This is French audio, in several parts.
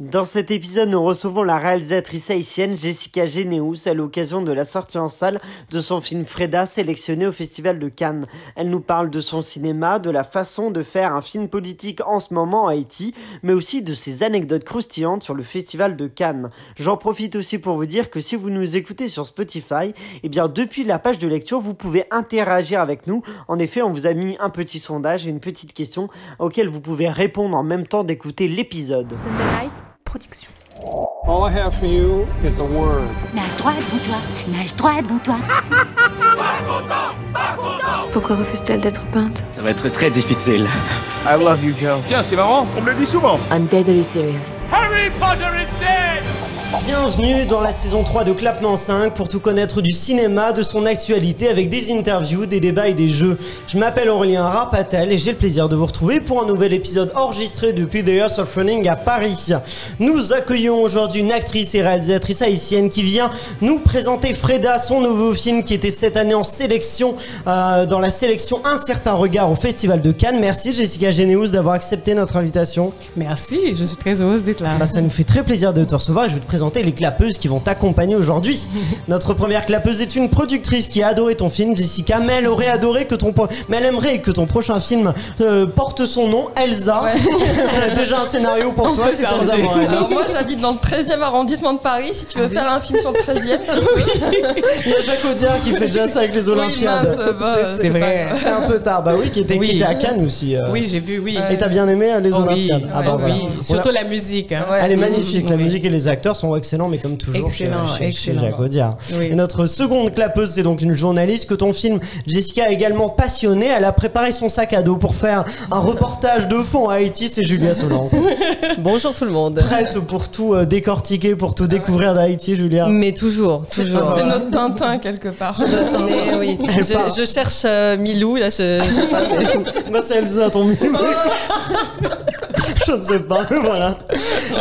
Dans cet épisode, nous recevons la réalisatrice haïtienne Jessica Généus à l'occasion de la sortie en salle de son film Freda sélectionné au Festival de Cannes. Elle nous parle de son cinéma, de la façon de faire un film politique en ce moment en Haïti, mais aussi de ses anecdotes croustillantes sur le Festival de Cannes. J'en profite aussi pour vous dire que si vous nous écoutez sur Spotify, eh bien depuis la page de lecture, vous pouvez interagir avec nous. En effet, on vous a mis un petit sondage et une petite question auxquelles vous pouvez répondre en même temps d'écouter l'épisode. Production. All I have for you is a word. Nage droit devant toi, nage droit devant toi. Pourquoi refuse-t-elle d'être peinte? Ça va être très difficile. I love you, Joe. Tiens, c'est marrant, on me le dit souvent. I'm deadly serious. Harry Potter is dead! Bienvenue dans la saison 3 de Clapement 5 pour tout connaître du cinéma, de son actualité avec des interviews, des débats et des jeux. Je m'appelle Aurélien Rapatel et j'ai le plaisir de vous retrouver pour un nouvel épisode enregistré depuis The House of Running à Paris. Nous accueillons aujourd'hui une actrice et réalisatrice haïtienne qui vient nous présenter Freda, son nouveau film qui était cette année en sélection, euh, dans la sélection Un certain regard au Festival de Cannes. Merci Jessica Généus d'avoir accepté notre invitation. Merci, je suis très heureuse d'être là. Bah, ça nous fait très plaisir de te recevoir et je vais te présenter les clapeuses qui vont t'accompagner aujourd'hui. Notre première clapeuse est une productrice qui a adoré ton film, Jessica, mais elle aurait adoré que ton, pro- mais elle aimerait que ton prochain film euh, porte son nom, Elsa. elle a déjà un scénario pour toi, c'est Elsa Morel. Alors moi j'habite dans le 13e arrondissement de Paris, si tu veux faire un film sur le 13e, Il y a Jacques Audiard qui fait déjà ça avec les Olympiades. mince, bah, C'est- c'est vrai. C'est un peu tard, bah oui, qui était, Oui. qui était à Cannes aussi. euh. Oui, j'ai vu, oui. Et t'as bien aimé euh, les Oh, oui, Olympiades Ah bah oui, voilà. oui. On a- Surtout la musique. hein. Ouais. Elle est magnifique, la Oui. musique et les acteurs sont excellents, mais comme toujours Excellent, chez, chez excellent. Jacques Audiard. Oui. Et notre seconde clapeuse, c'est donc une journaliste que ton film, Jessica, a également passionnée. Elle a préparé son sac à dos pour faire un reportage de fond à Haïti, c'est Julia Solence. Bonjour tout le monde. Prête pour tout euh, décortiquer, pour tout découvrir d'Haïti, Julia Mais toujours, toujours. c'est notre Tintin quelque part. Mais oui, je, cherche euh, Milou, là je... Moi, c'est Elsa, ton mime. Je ne sais pas, voilà.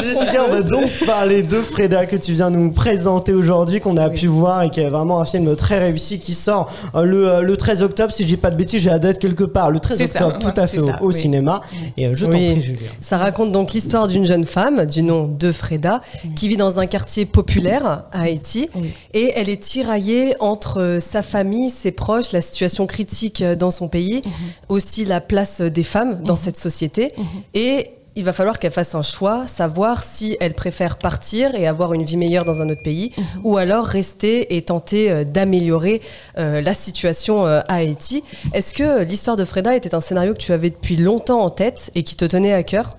Jessica, on va donc parler de Freda que tu viens nous présenter aujourd'hui, qu'on a pu voir et qui est vraiment un film très réussi qui sort euh, le, euh, le 13 octobre. Si je dis pas de bêtises, j'ai la date quelque part. Le 13 C'est ça, octobre, tout à fait au, ça, au oui. cinéma. Et euh, je t'en Oui. prie, Julia. Ça raconte donc l'histoire d'une jeune femme du nom de Freda qui vit dans un quartier populaire à Haïti et elle est tiraillée entre sa famille, ses proches, la situation critique dans son pays, aussi la place des femmes dans cette société et il va falloir qu'elle fasse un choix, savoir si elle préfère partir et avoir une vie meilleure dans un autre pays, ou alors rester et tenter euh, d'améliorer euh, la situation euh, à Haïti. Est-ce que l'histoire de Freda était un scénario que tu avais depuis longtemps en tête et qui te tenait à cœur?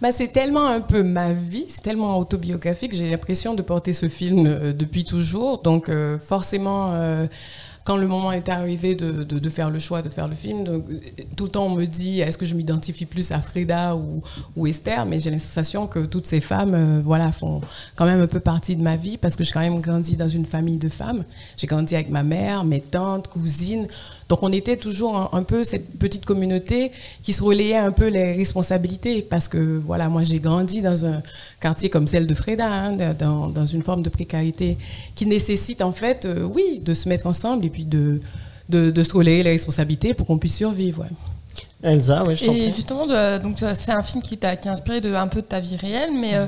Bah, c'est tellement un peu ma vie, c'est tellement autobiographique, j'ai l'impression de porter ce film euh, depuis toujours. Donc forcément, quand le moment est arrivé de, de- faire le choix de faire le film, tout le temps on me dit est-ce que je m'identifie plus à Freda ou, Esther, mais j'ai la sensation que toutes ces femmes euh, voilà, font quand même un peu partie de ma vie parce que j'ai quand même grandi dans une famille de femmes. J'ai grandi avec ma mère, mes tantes, cousines. Donc on était toujours un, peu cette petite communauté qui se relayait un peu les responsabilités parce que voilà, moi j'ai grandi dans un quartier comme celle de Freda, hein, dans, dans une forme de précarité qui nécessite en fait, euh, oui, de se mettre ensemble puis de, de, de se relayer les responsabilités pour qu'on puisse survivre. ouais. Elsa, oui, je Et justement, de- donc euh, c'est un film qui t'a qui inspiré de un peu de ta vie réelle, mais euh,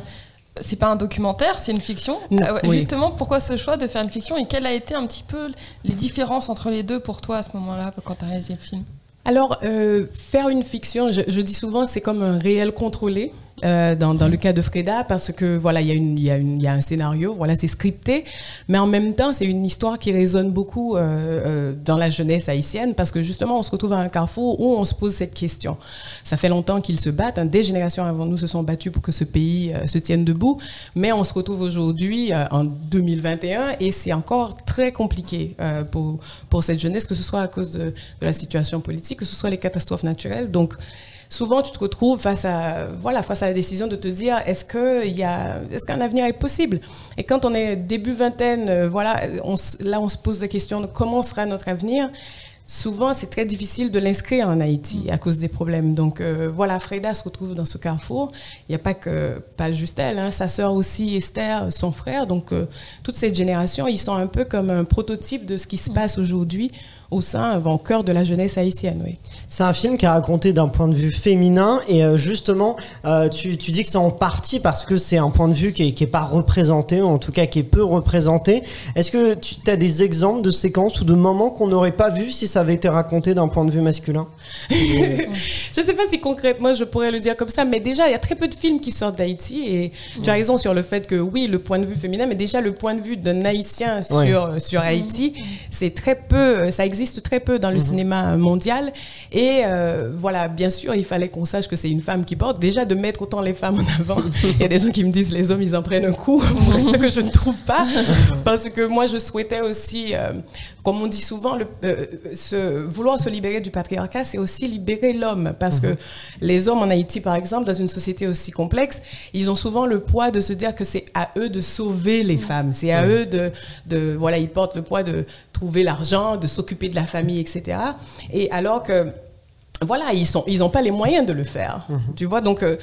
c'est pas un documentaire, c'est une fiction. Non, Ah ouais, oui. Justement, pourquoi ce choix de faire une fiction et quelles a été un petit peu les différences entre les deux pour toi à ce moment-là quand t'as réalisé le film? Alors, euh, faire une fiction, je, je dis souvent, c'est comme un réel contrôlé. Euh, dans, dans le cas de Freda, parce que voilà, il y, a une- y, a une- y a un scénario, voilà, c'est scripté, mais en même temps, c'est une histoire qui résonne beaucoup euh, euh, dans la jeunesse haïtienne, parce que justement, on se retrouve à un carrefour où on se pose cette question. Ça fait longtemps qu'ils se battent, hein, des générations avant nous se sont battus pour que ce pays euh, se tienne debout, mais on se retrouve aujourd'hui euh, en 2021 et c'est encore très compliqué pour, pour cette jeunesse, que ce soit à cause de, de la situation politique, que ce soit les catastrophes naturelles. Donc, souvent tu te retrouves face à voilà face à la décision de te dire est-ce que il y a est-ce qu'un avenir est possible? Et quand on est début vingtaine euh, voilà on, là on se pose la question de comment sera notre avenir. Souvent c'est très difficile de l'inscrire en Haïti à cause des problèmes. Donc euh, voilà Freda se retrouve dans ce carrefour. Il n'y a pas que pas juste elle hein, sa sœur aussi Esther son frère. Donc euh, toute cette génération ils sont un peu comme un prototype de ce qui se passe aujourd'hui au sein, au cœur de la jeunesse haïtienne. Oui. C'est un film qui est raconté d'un point de vue féminin et euh, justement, euh, tu, tu, dis que c'est en partie parce que c'est un point de vue qui n'est pas représenté, ou en tout cas qui est peu représenté. Est-ce que tu as des exemples de séquences ou de moments qu'on n'aurait pas vus si ça avait été raconté d'un point de vue masculin? Je ne sais pas si concrètement je pourrais le dire comme ça, mais déjà, il y a très peu de films qui sortent d'Haïti et tu as raison sur le fait que oui, le point de vue féminin, mais déjà le point de vue d'un Haïtien sur, sur Haïti, c'est très peu, ça existe très peu dans le mhm. cinéma mondial. Et euh, voilà, bien sûr, il fallait qu'on sache que c'est une femme qui porte. Déjà, de mettre autant les femmes en avant. Il y a des gens qui me disent les hommes, ils en prennent un coup, ce que je ne trouve pas. Parce que moi, je souhaitais aussi, euh, comme on dit souvent, le, euh, se, vouloir se libérer du patriarcat, c'est aussi libérer l'homme. Parce que mhm. les hommes en Haïti, par exemple, dans une société aussi complexe, ils ont souvent le poids de se dire que c'est à eux de sauver les femmes. C'est à eux de, de, voilà, ils portent le poids de trouver l'argent, de s'occuper de la famille, etc. Et alors que voilà, ils n'ont ils pas les moyens de le faire. Mhm. Tu vois, donc euh,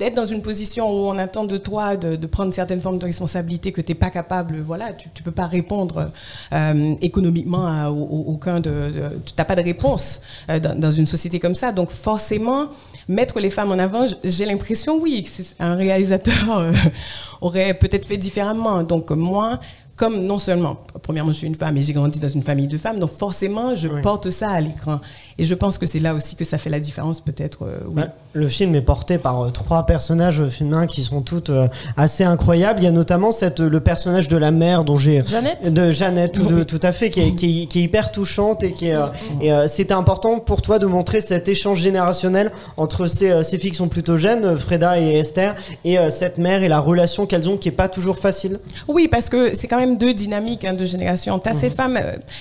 être dans une position où on attend de toi de, prendre certaines formes de responsabilité que tu n'es pas capable, voilà, tu ne peux pas répondre euh, économiquement à, aucun de, Tu n'as pas de réponse euh, dans, une société comme ça. Donc forcément, mettre les femmes en avant, j'ai l'impression, oui, un réalisateur aurait peut-être fait différemment. Donc moi, comme non seulement, premièrement, je suis une femme et j'ai grandi dans une famille de femmes, donc forcément, je porte ça à l'écran. Et je pense que c'est là aussi que ça fait la différence, peut-être. Euh, bah, le film est porté par euh, trois personnages féminins qui sont toutes euh, assez incroyables. Il y a notamment cette, le personnage de la mère dont j'ai. Jeannette De Jeannette, tout, tout à fait, qui est, qui, est, hyper touchante et qui est. et c'était important pour toi de montrer cet échange générationnel entre ces, ces filles qui sont plutôt jeunes, Freda et Esther, et cette mère et la relation qu'elles ont qui est pas toujours facile. Oui, parce que c'est quand même deux dynamiques hein, de génération. Tu as ces mhm. femmes,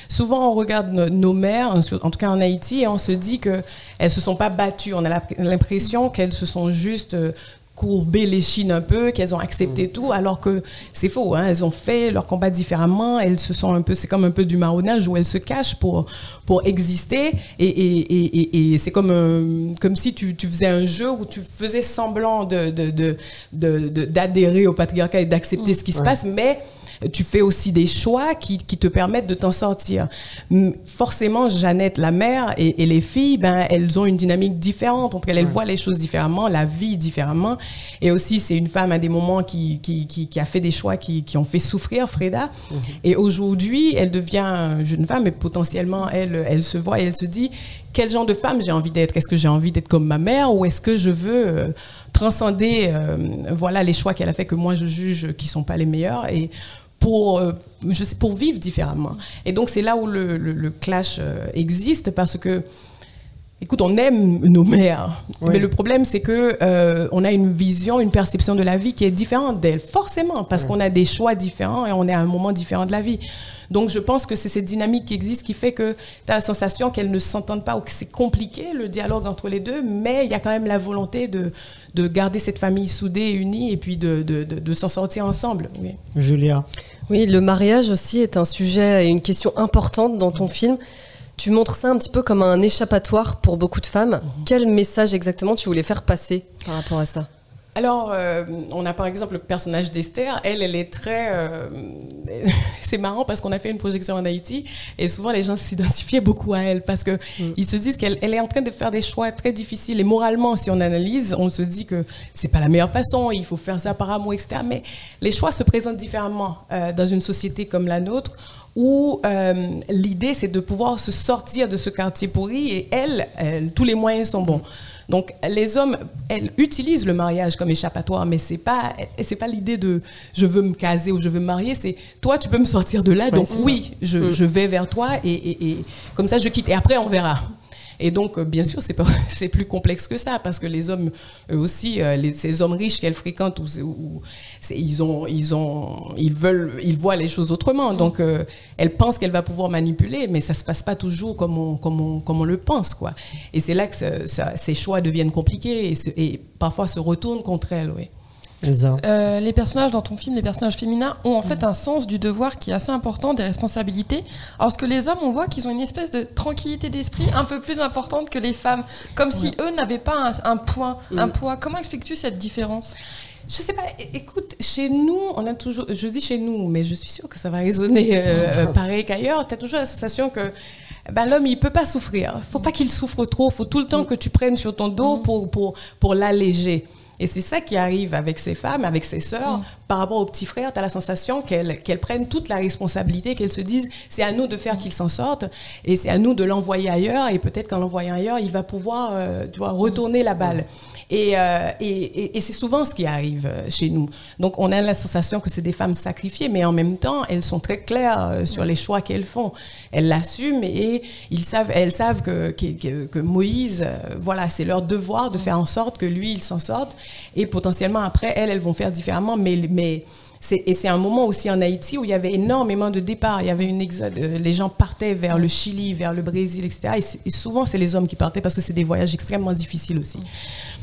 souvent on regarde nos mères, en tout cas en Haïti, on se dit qu'elles ne se sont pas battues. On a l'impression qu'elles se sont juste euh, courbées les chines un peu, qu'elles ont accepté mm. tout, alors que c'est faux. Hein. Elles ont fait leur combat différemment. Elles se sont un peu, c'est comme un peu du marronnage où elles se cachent pour pour exister. Et, et, et, c'est comme euh, comme si tu, tu, faisais un jeu où tu faisais semblant de d'adhérer de, de, au patriarcat et d'accepter mm. ce qui se passe, mais tu fais aussi des choix qui, qui te permettent de t'en sortir. Forcément, Jeannette, la mère, et, les filles, ben, elles ont une dynamique différente entre elles. Elles voient les choses différemment, la vie différemment. Et aussi, c'est une femme à des moments qui, qui, qui, a fait des choix qui, qui ont fait souffrir Freda. Mhm. Et aujourd'hui, elle devient jeune femme et potentiellement, elle, elle se voit et elle se dit quel genre de femme j'ai envie d'être? Est-ce que j'ai envie d'être comme ma mère ou est-ce que je veux euh, transcender euh, voilà les choix qu'elle a fait que moi je juge qui sont pas les meilleurs? Et pour, euh, je sais, pour vivre différemment. Et donc, c'est là où le, le, clash euh, existe parce que, écoute, on aime nos mères, mais le problème, c'est que euh, on a une vision, une perception de la vie qui est différente d'elles, forcément, parce qu'on a des choix différents et on est à un moment différent de la vie. Donc, je pense que c'est cette dynamique qui existe qui fait que tu as la sensation qu'elles ne s'entendent pas ou que c'est compliqué le dialogue entre les deux, mais il y a quand même la volonté de, de garder cette famille soudée, unie, et puis de, de, de, s'en sortir ensemble. Julia oui, le mariage aussi est un sujet et une question importante dans ton film. Tu montres ça un petit peu comme un échappatoire pour beaucoup de femmes. Mhm. Quel message exactement tu voulais faire passer par rapport à ça? Alors, euh, on a par exemple le personnage d'Esther. Elle, elle est très. Euh, c'est marrant parce qu'on a fait une projection en Haïti et souvent les gens s'identifiaient beaucoup à elle parce que mm. ils se disent qu'elle est en train de faire des choix très difficiles et moralement, si on analyse, on se dit que c'est pas la meilleure façon. Il faut faire ça par amour, etc. Mais les choix se présentent différemment euh, dans une société comme la nôtre où l'idée c'est de pouvoir se sortir de ce quartier pourri et elle, elle tous les moyens sont bons. Donc les hommes, elles utilisent le mariage comme échappatoire, mais c'est pas c'est pas l'idée de je veux me caser ou je veux me marier, c'est toi tu peux me sortir de là, donc oui, je, mm. je, vais vers toi et, et, comme ça je quitte et après on verra. Et donc, euh, bien sûr, c'est plus complexe que ça, parce que les hommes, eux aussi, euh, les, ces hommes riches qu'elles fréquentent, ou, ils ont, ils ont, ils veulent, ils voient les choses autrement. Mm. Donc, euh, elles pensent qu'elle va pouvoir manipuler, mais ça se passe pas toujours comme on, comme on, comme on le pense, quoi. Et c'est là que ces choix deviennent compliqués et, et, parfois se retournent contre elles, oui. Euh, les personnages dans ton film, les personnages féminins, ont en fait un sens du devoir qui est assez important, des responsabilités. Alors que les hommes, on voit qu'ils ont une espèce de tranquillité d'esprit un peu plus importante que les femmes, comme si eux n'avaient pas un, point, un poids. Comment expliques-tu cette différence? Je sais pas, écoute, chez nous, on a toujours, je dis chez nous, mais je suis sûre que ça va résonner euh, pareil qu'ailleurs, tu as toujours la sensation que ben, l'homme, il peut pas souffrir. faut pas qu'il souffre trop, faut tout le temps que tu prennes sur ton dos pour, pour, pour l'alléger. Et c'est ça qui arrive avec ces femmes, avec ces sœurs. Par rapport aux petits frères, tu as la sensation qu'elles prennent toute la responsabilité, qu'elles se disent c'est à nous de faire qu'il s'en sorte et c'est à nous de l'envoyer ailleurs. Et peut-être qu'en l'envoyant ailleurs, il va pouvoir euh, tu vois, retourner la balle. Euh, et, et, et, c'est souvent ce qui arrive euh, chez nous. Donc on a la sensation que c'est des femmes sacrifiées, mais en même temps, elles sont très claires sur les choix qu'elles font. Elles l'assument et ils savent, elles savent que, que, que Moïse, voilà, c'est leur devoir de faire en sorte que lui, il s'en sorte. Et potentiellement, après, elles, elles vont faire différemment. Mais, mais et c'est un moment aussi en Haïti où il y avait énormément de départs. Il y avait une exode. Les gens partaient vers le Chili, vers le Brésil, etc. Et, souvent, c'est les hommes qui partaient parce que c'est des voyages extrêmement difficiles aussi.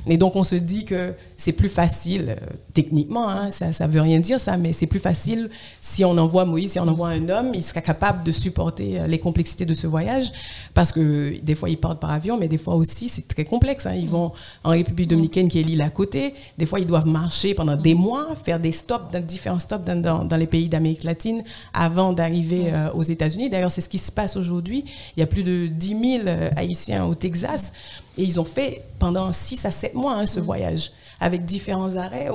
Et donc, on se dit que c'est plus facile, euh, techniquement, hein, ça ne veut rien dire ça, mais c'est plus facile si on envoie Moïse, si on envoie un homme, il sera capable de supporter euh, les complexités de ce voyage, parce que des fois, ils partent par avion, mais des fois aussi, c'est très complexe. Hein. Ils vont en République dominicaine, qui est l'île à côté. Des fois, ils doivent marcher pendant des mois, faire des stops, dans différents stops dans, dans, les pays d'Amérique latine avant d'arriver euh, aux États-Unis. D'ailleurs, c'est ce qui se passe aujourd'hui. Il y a plus de 10 000 Haïtiens au Texas et ils ont fait pendant 6 à 7 mois hein, ce mm. voyage avec différents arrêts.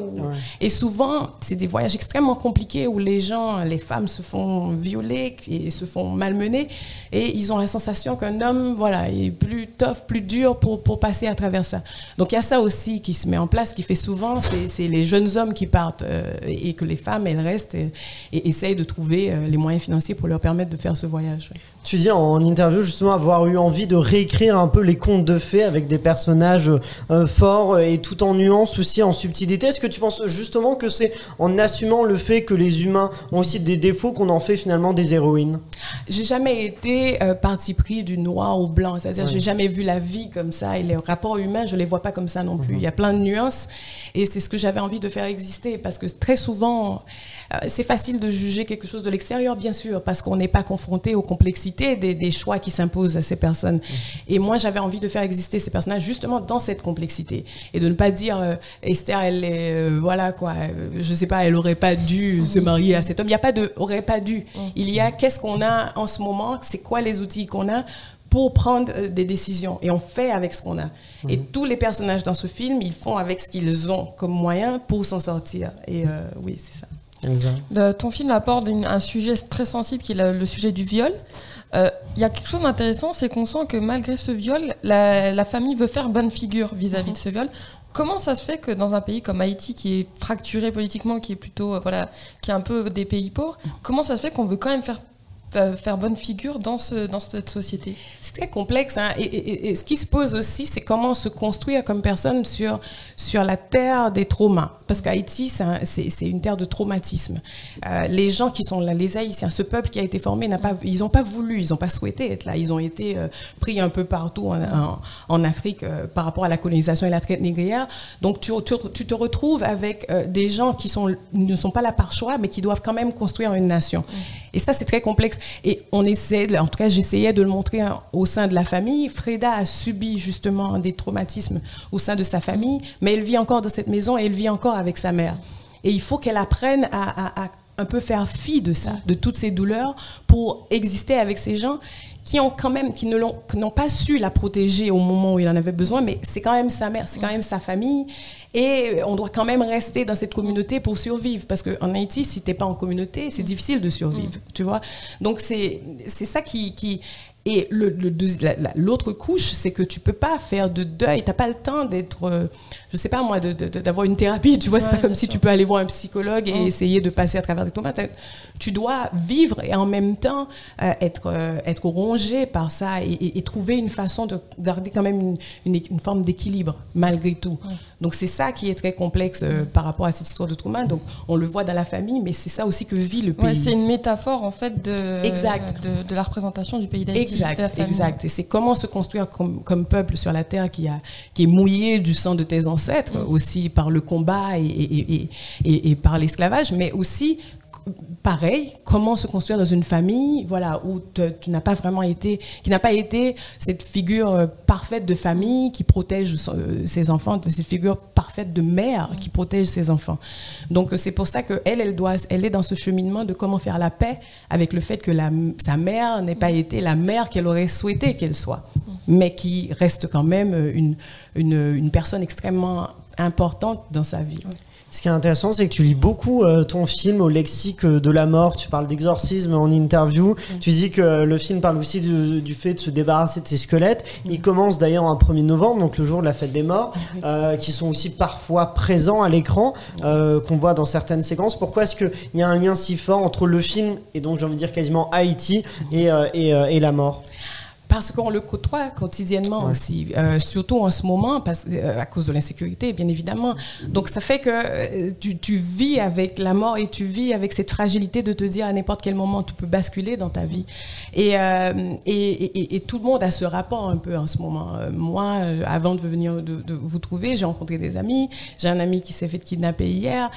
Et souvent, c'est des voyages extrêmement compliqués où les gens, les femmes se font violer et se font malmener. Et ils ont la sensation qu'un homme, voilà, est plus tough, plus dur pour, pour passer à travers ça. Donc il y a ça aussi qui se met en place, qui fait souvent, c'est les jeunes hommes qui partent euh, et que les femmes, elles restent et, essayent de trouver euh, les moyens financiers pour leur permettre de faire ce voyage. Tu dis en interview justement avoir eu envie de réécrire un peu les contes de fées avec des personnages euh, forts et tout en nuances aussi en subtilité. Est-ce que tu penses justement que c'est en assumant le fait que les humains ont aussi des défauts qu'on en fait finalement des héroïnes? J'ai jamais été euh, parti pris du noir au blanc. C'est-à-dire, j'ai jamais vu la vie comme ça et les rapports humains, je les vois pas comme ça non plus. Mhm. Il y a plein de nuances et c'est ce que j'avais envie de faire exister parce que très souvent, euh, c'est facile de juger quelque chose de l'extérieur, bien sûr, parce qu'on n'est pas confronté aux complexités des, choix qui s'imposent à ces personnes. Mhm. Et moi, j'avais envie de faire exister ces personnages justement dans cette complexité et de ne pas dire euh, Esther, elle est, euh, voilà quoi, je sais pas, elle aurait pas dû se marier à cet homme. Il n'y a pas de aurait pas dû. Mhm. Il y a qu'est-ce qu'on a en ce moment, c'est quoi les outils qu'on a pour prendre des décisions? Et on fait avec ce qu'on a. Et mhm. tous les personnages dans ce film, ils font avec ce qu'ils ont comme moyen pour s'en sortir. Et oui, c'est ça ton film apporte un sujet très sensible qui est le, sujet du viol. Euh, il y a quelque chose d'intéressant, c'est qu'on sent que malgré ce viol, la, famille veut faire bonne figure vis-à-vis de ce viol. Comment ça se fait que dans un pays comme Haïti, qui est fracturé politiquement, qui est plutôt euh, voilà, qui est un peu des pays pauvres, comment ça se fait qu'on veut quand même faire faire bonne figure dans, ce, dans cette société C'est très complexe. Hein. Et, ce qui se pose aussi, c'est comment se construire comme personne sur, sur la terre des traumas. Parce qu'Haïti, c'est une terre de traumatisme. Euh, les gens qui sont là, les Haïtiens, ce peuple qui a été formé, pas, ils n'ont pas voulu, ils n'ont pas souhaité être là. Ils ont été euh, pris un peu partout en, en, Afrique euh, par rapport à la colonisation et la traite négrière. Donc tu, tu, te retrouves avec des gens qui sont, ne sont pas là par choix, mais qui doivent quand même construire une nation. Et ça, c'est très complexe. Et on essaie, en tout cas, j'essayais de le montrer hein, au sein de la famille. Freda a subi justement des traumatismes au sein de sa famille, mais elle vit encore dans cette maison et elle vit encore avec sa mère. Et il faut qu'elle apprenne à, un peu faire fi de ça, de toutes ces douleurs, pour exister avec ces gens qui ont quand même, qui ne l'ont, n'ont pas su la protéger au moment où il en avait besoin, mais c'est quand même sa mère, c'est quand même sa famille, et on doit quand même rester dans cette communauté pour survivre. Parce qu'en Haïti, si tu n'es pas en communauté, c'est difficile de survivre. Mm. Tu vois Donc, c'est ça qui, qui, et l'autre couche, c'est que tu peux pas faire de deuil. Tu n'as pas le temps d'être, euh, je sais pas moi, d'avoir une thérapie. Tu vois, c'est pas comme si tu peux aller voir un psychologue et essayer de passer à travers des tomates. Tu dois vivre et en même temps euh, être, euh, être rongé par ça et, trouver une façon de garder quand même une, une, forme d'équilibre malgré tout. Donc c'est ça qui est très complexe par rapport à cette histoire de trauma. Donc on le voit dans la famille, mais c'est ça aussi que vit le pays. c'est une métaphore en fait de, exact. de, de la représentation du pays d'Haïti. Exact, exact. Et c'est comment se construire comme, comme, peuple sur la terre qui, a, qui est mouillé du sang de tes ancêtres, mm. aussi par le combat et, par l'esclavage, mais aussi pareil, comment se construire dans une famille, voilà, où tu n'as pas vraiment été, qui n'a pas été cette figure euh, parfaite de famille qui protège euh, ses enfants, cette figure parfaite de mère qui protège ses enfants. Donc c'est pour ça que elle, elle est dans ce cheminement de comment faire la paix avec le fait que sa mère n'ait pas été la mère qu'elle aurait souhaité qu'elle soit, mais qui reste quand même une, une, une personne extrêmement importante dans sa vie. Ce qui est intéressant, c'est que tu lis beaucoup euh, ton film au lexique euh, de la mort. Tu parles d'exorcisme en interview. Tu dis que le film parle aussi du, fait de se débarrasser de ses squelettes. Il commence d'ailleurs un 1er novembre, donc le jour de la fête des morts, euh, qui sont aussi parfois présents à l'écran, qu'on voit dans certaines séquences. Pourquoi est-ce qu'il y a un lien si fort entre le film et donc j'ai envie de dire quasiment Haïti et, et, et la mort? Parce qu'on le côtoie quotidiennement aussi, euh, surtout en ce moment, parce, euh, à cause de l'insécurité, bien évidemment. Donc ça fait que euh, tu, tu, vis avec la mort et tu vis avec cette fragilité de te dire à n'importe quel moment tu peux basculer dans ta vie. Et, et, et, tout le monde a ce rapport un peu en ce moment. moi, avant de venir de, vous trouver, j'ai rencontré des amis. J'ai un ami qui s'est fait kidnapper hier.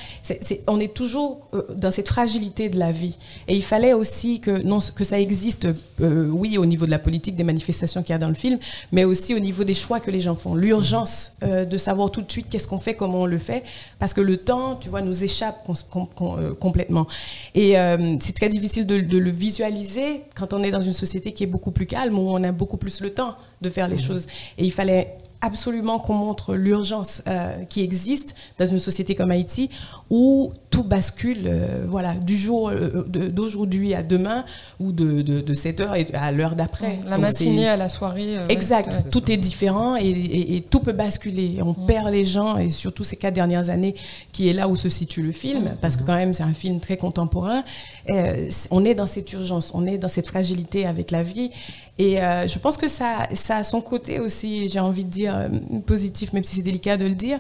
on est toujours dans cette fragilité de la vie. Et il fallait aussi que, non, que ça existe, oui, au niveau de la politique, des manifestations qu'il y a dans le film, mais aussi au niveau des choix que les gens font. L'urgence euh, de savoir tout de suite qu'est-ce qu'on fait, comment on le fait, parce que le temps, tu vois, nous échappe euh, complètement. Et euh, c'est très difficile de, le visualiser quand on est dans une société qui est beaucoup plus calme, où on a beaucoup plus le temps de faire les mmh. choses. Et il fallait absolument qu'on montre l'urgence qui existe dans une société comme Haïti où tout bascule euh, voilà, du jour euh, d'aujourd'hui à demain ou de, de, 7 heures à l'heure d'après. La matinée à la soirée. exact, tout est différent et, tout peut basculer. On mm. perd les gens et surtout ces quatre dernières années qui est là où se situe le film mm. parce que quand même c'est un film très contemporain. on est dans cette urgence, on est dans cette fragilité avec la vie et euh, je pense que ça, ça a son côté aussi, j'ai envie de dire, euh, positif, même si c'est délicat de le dire,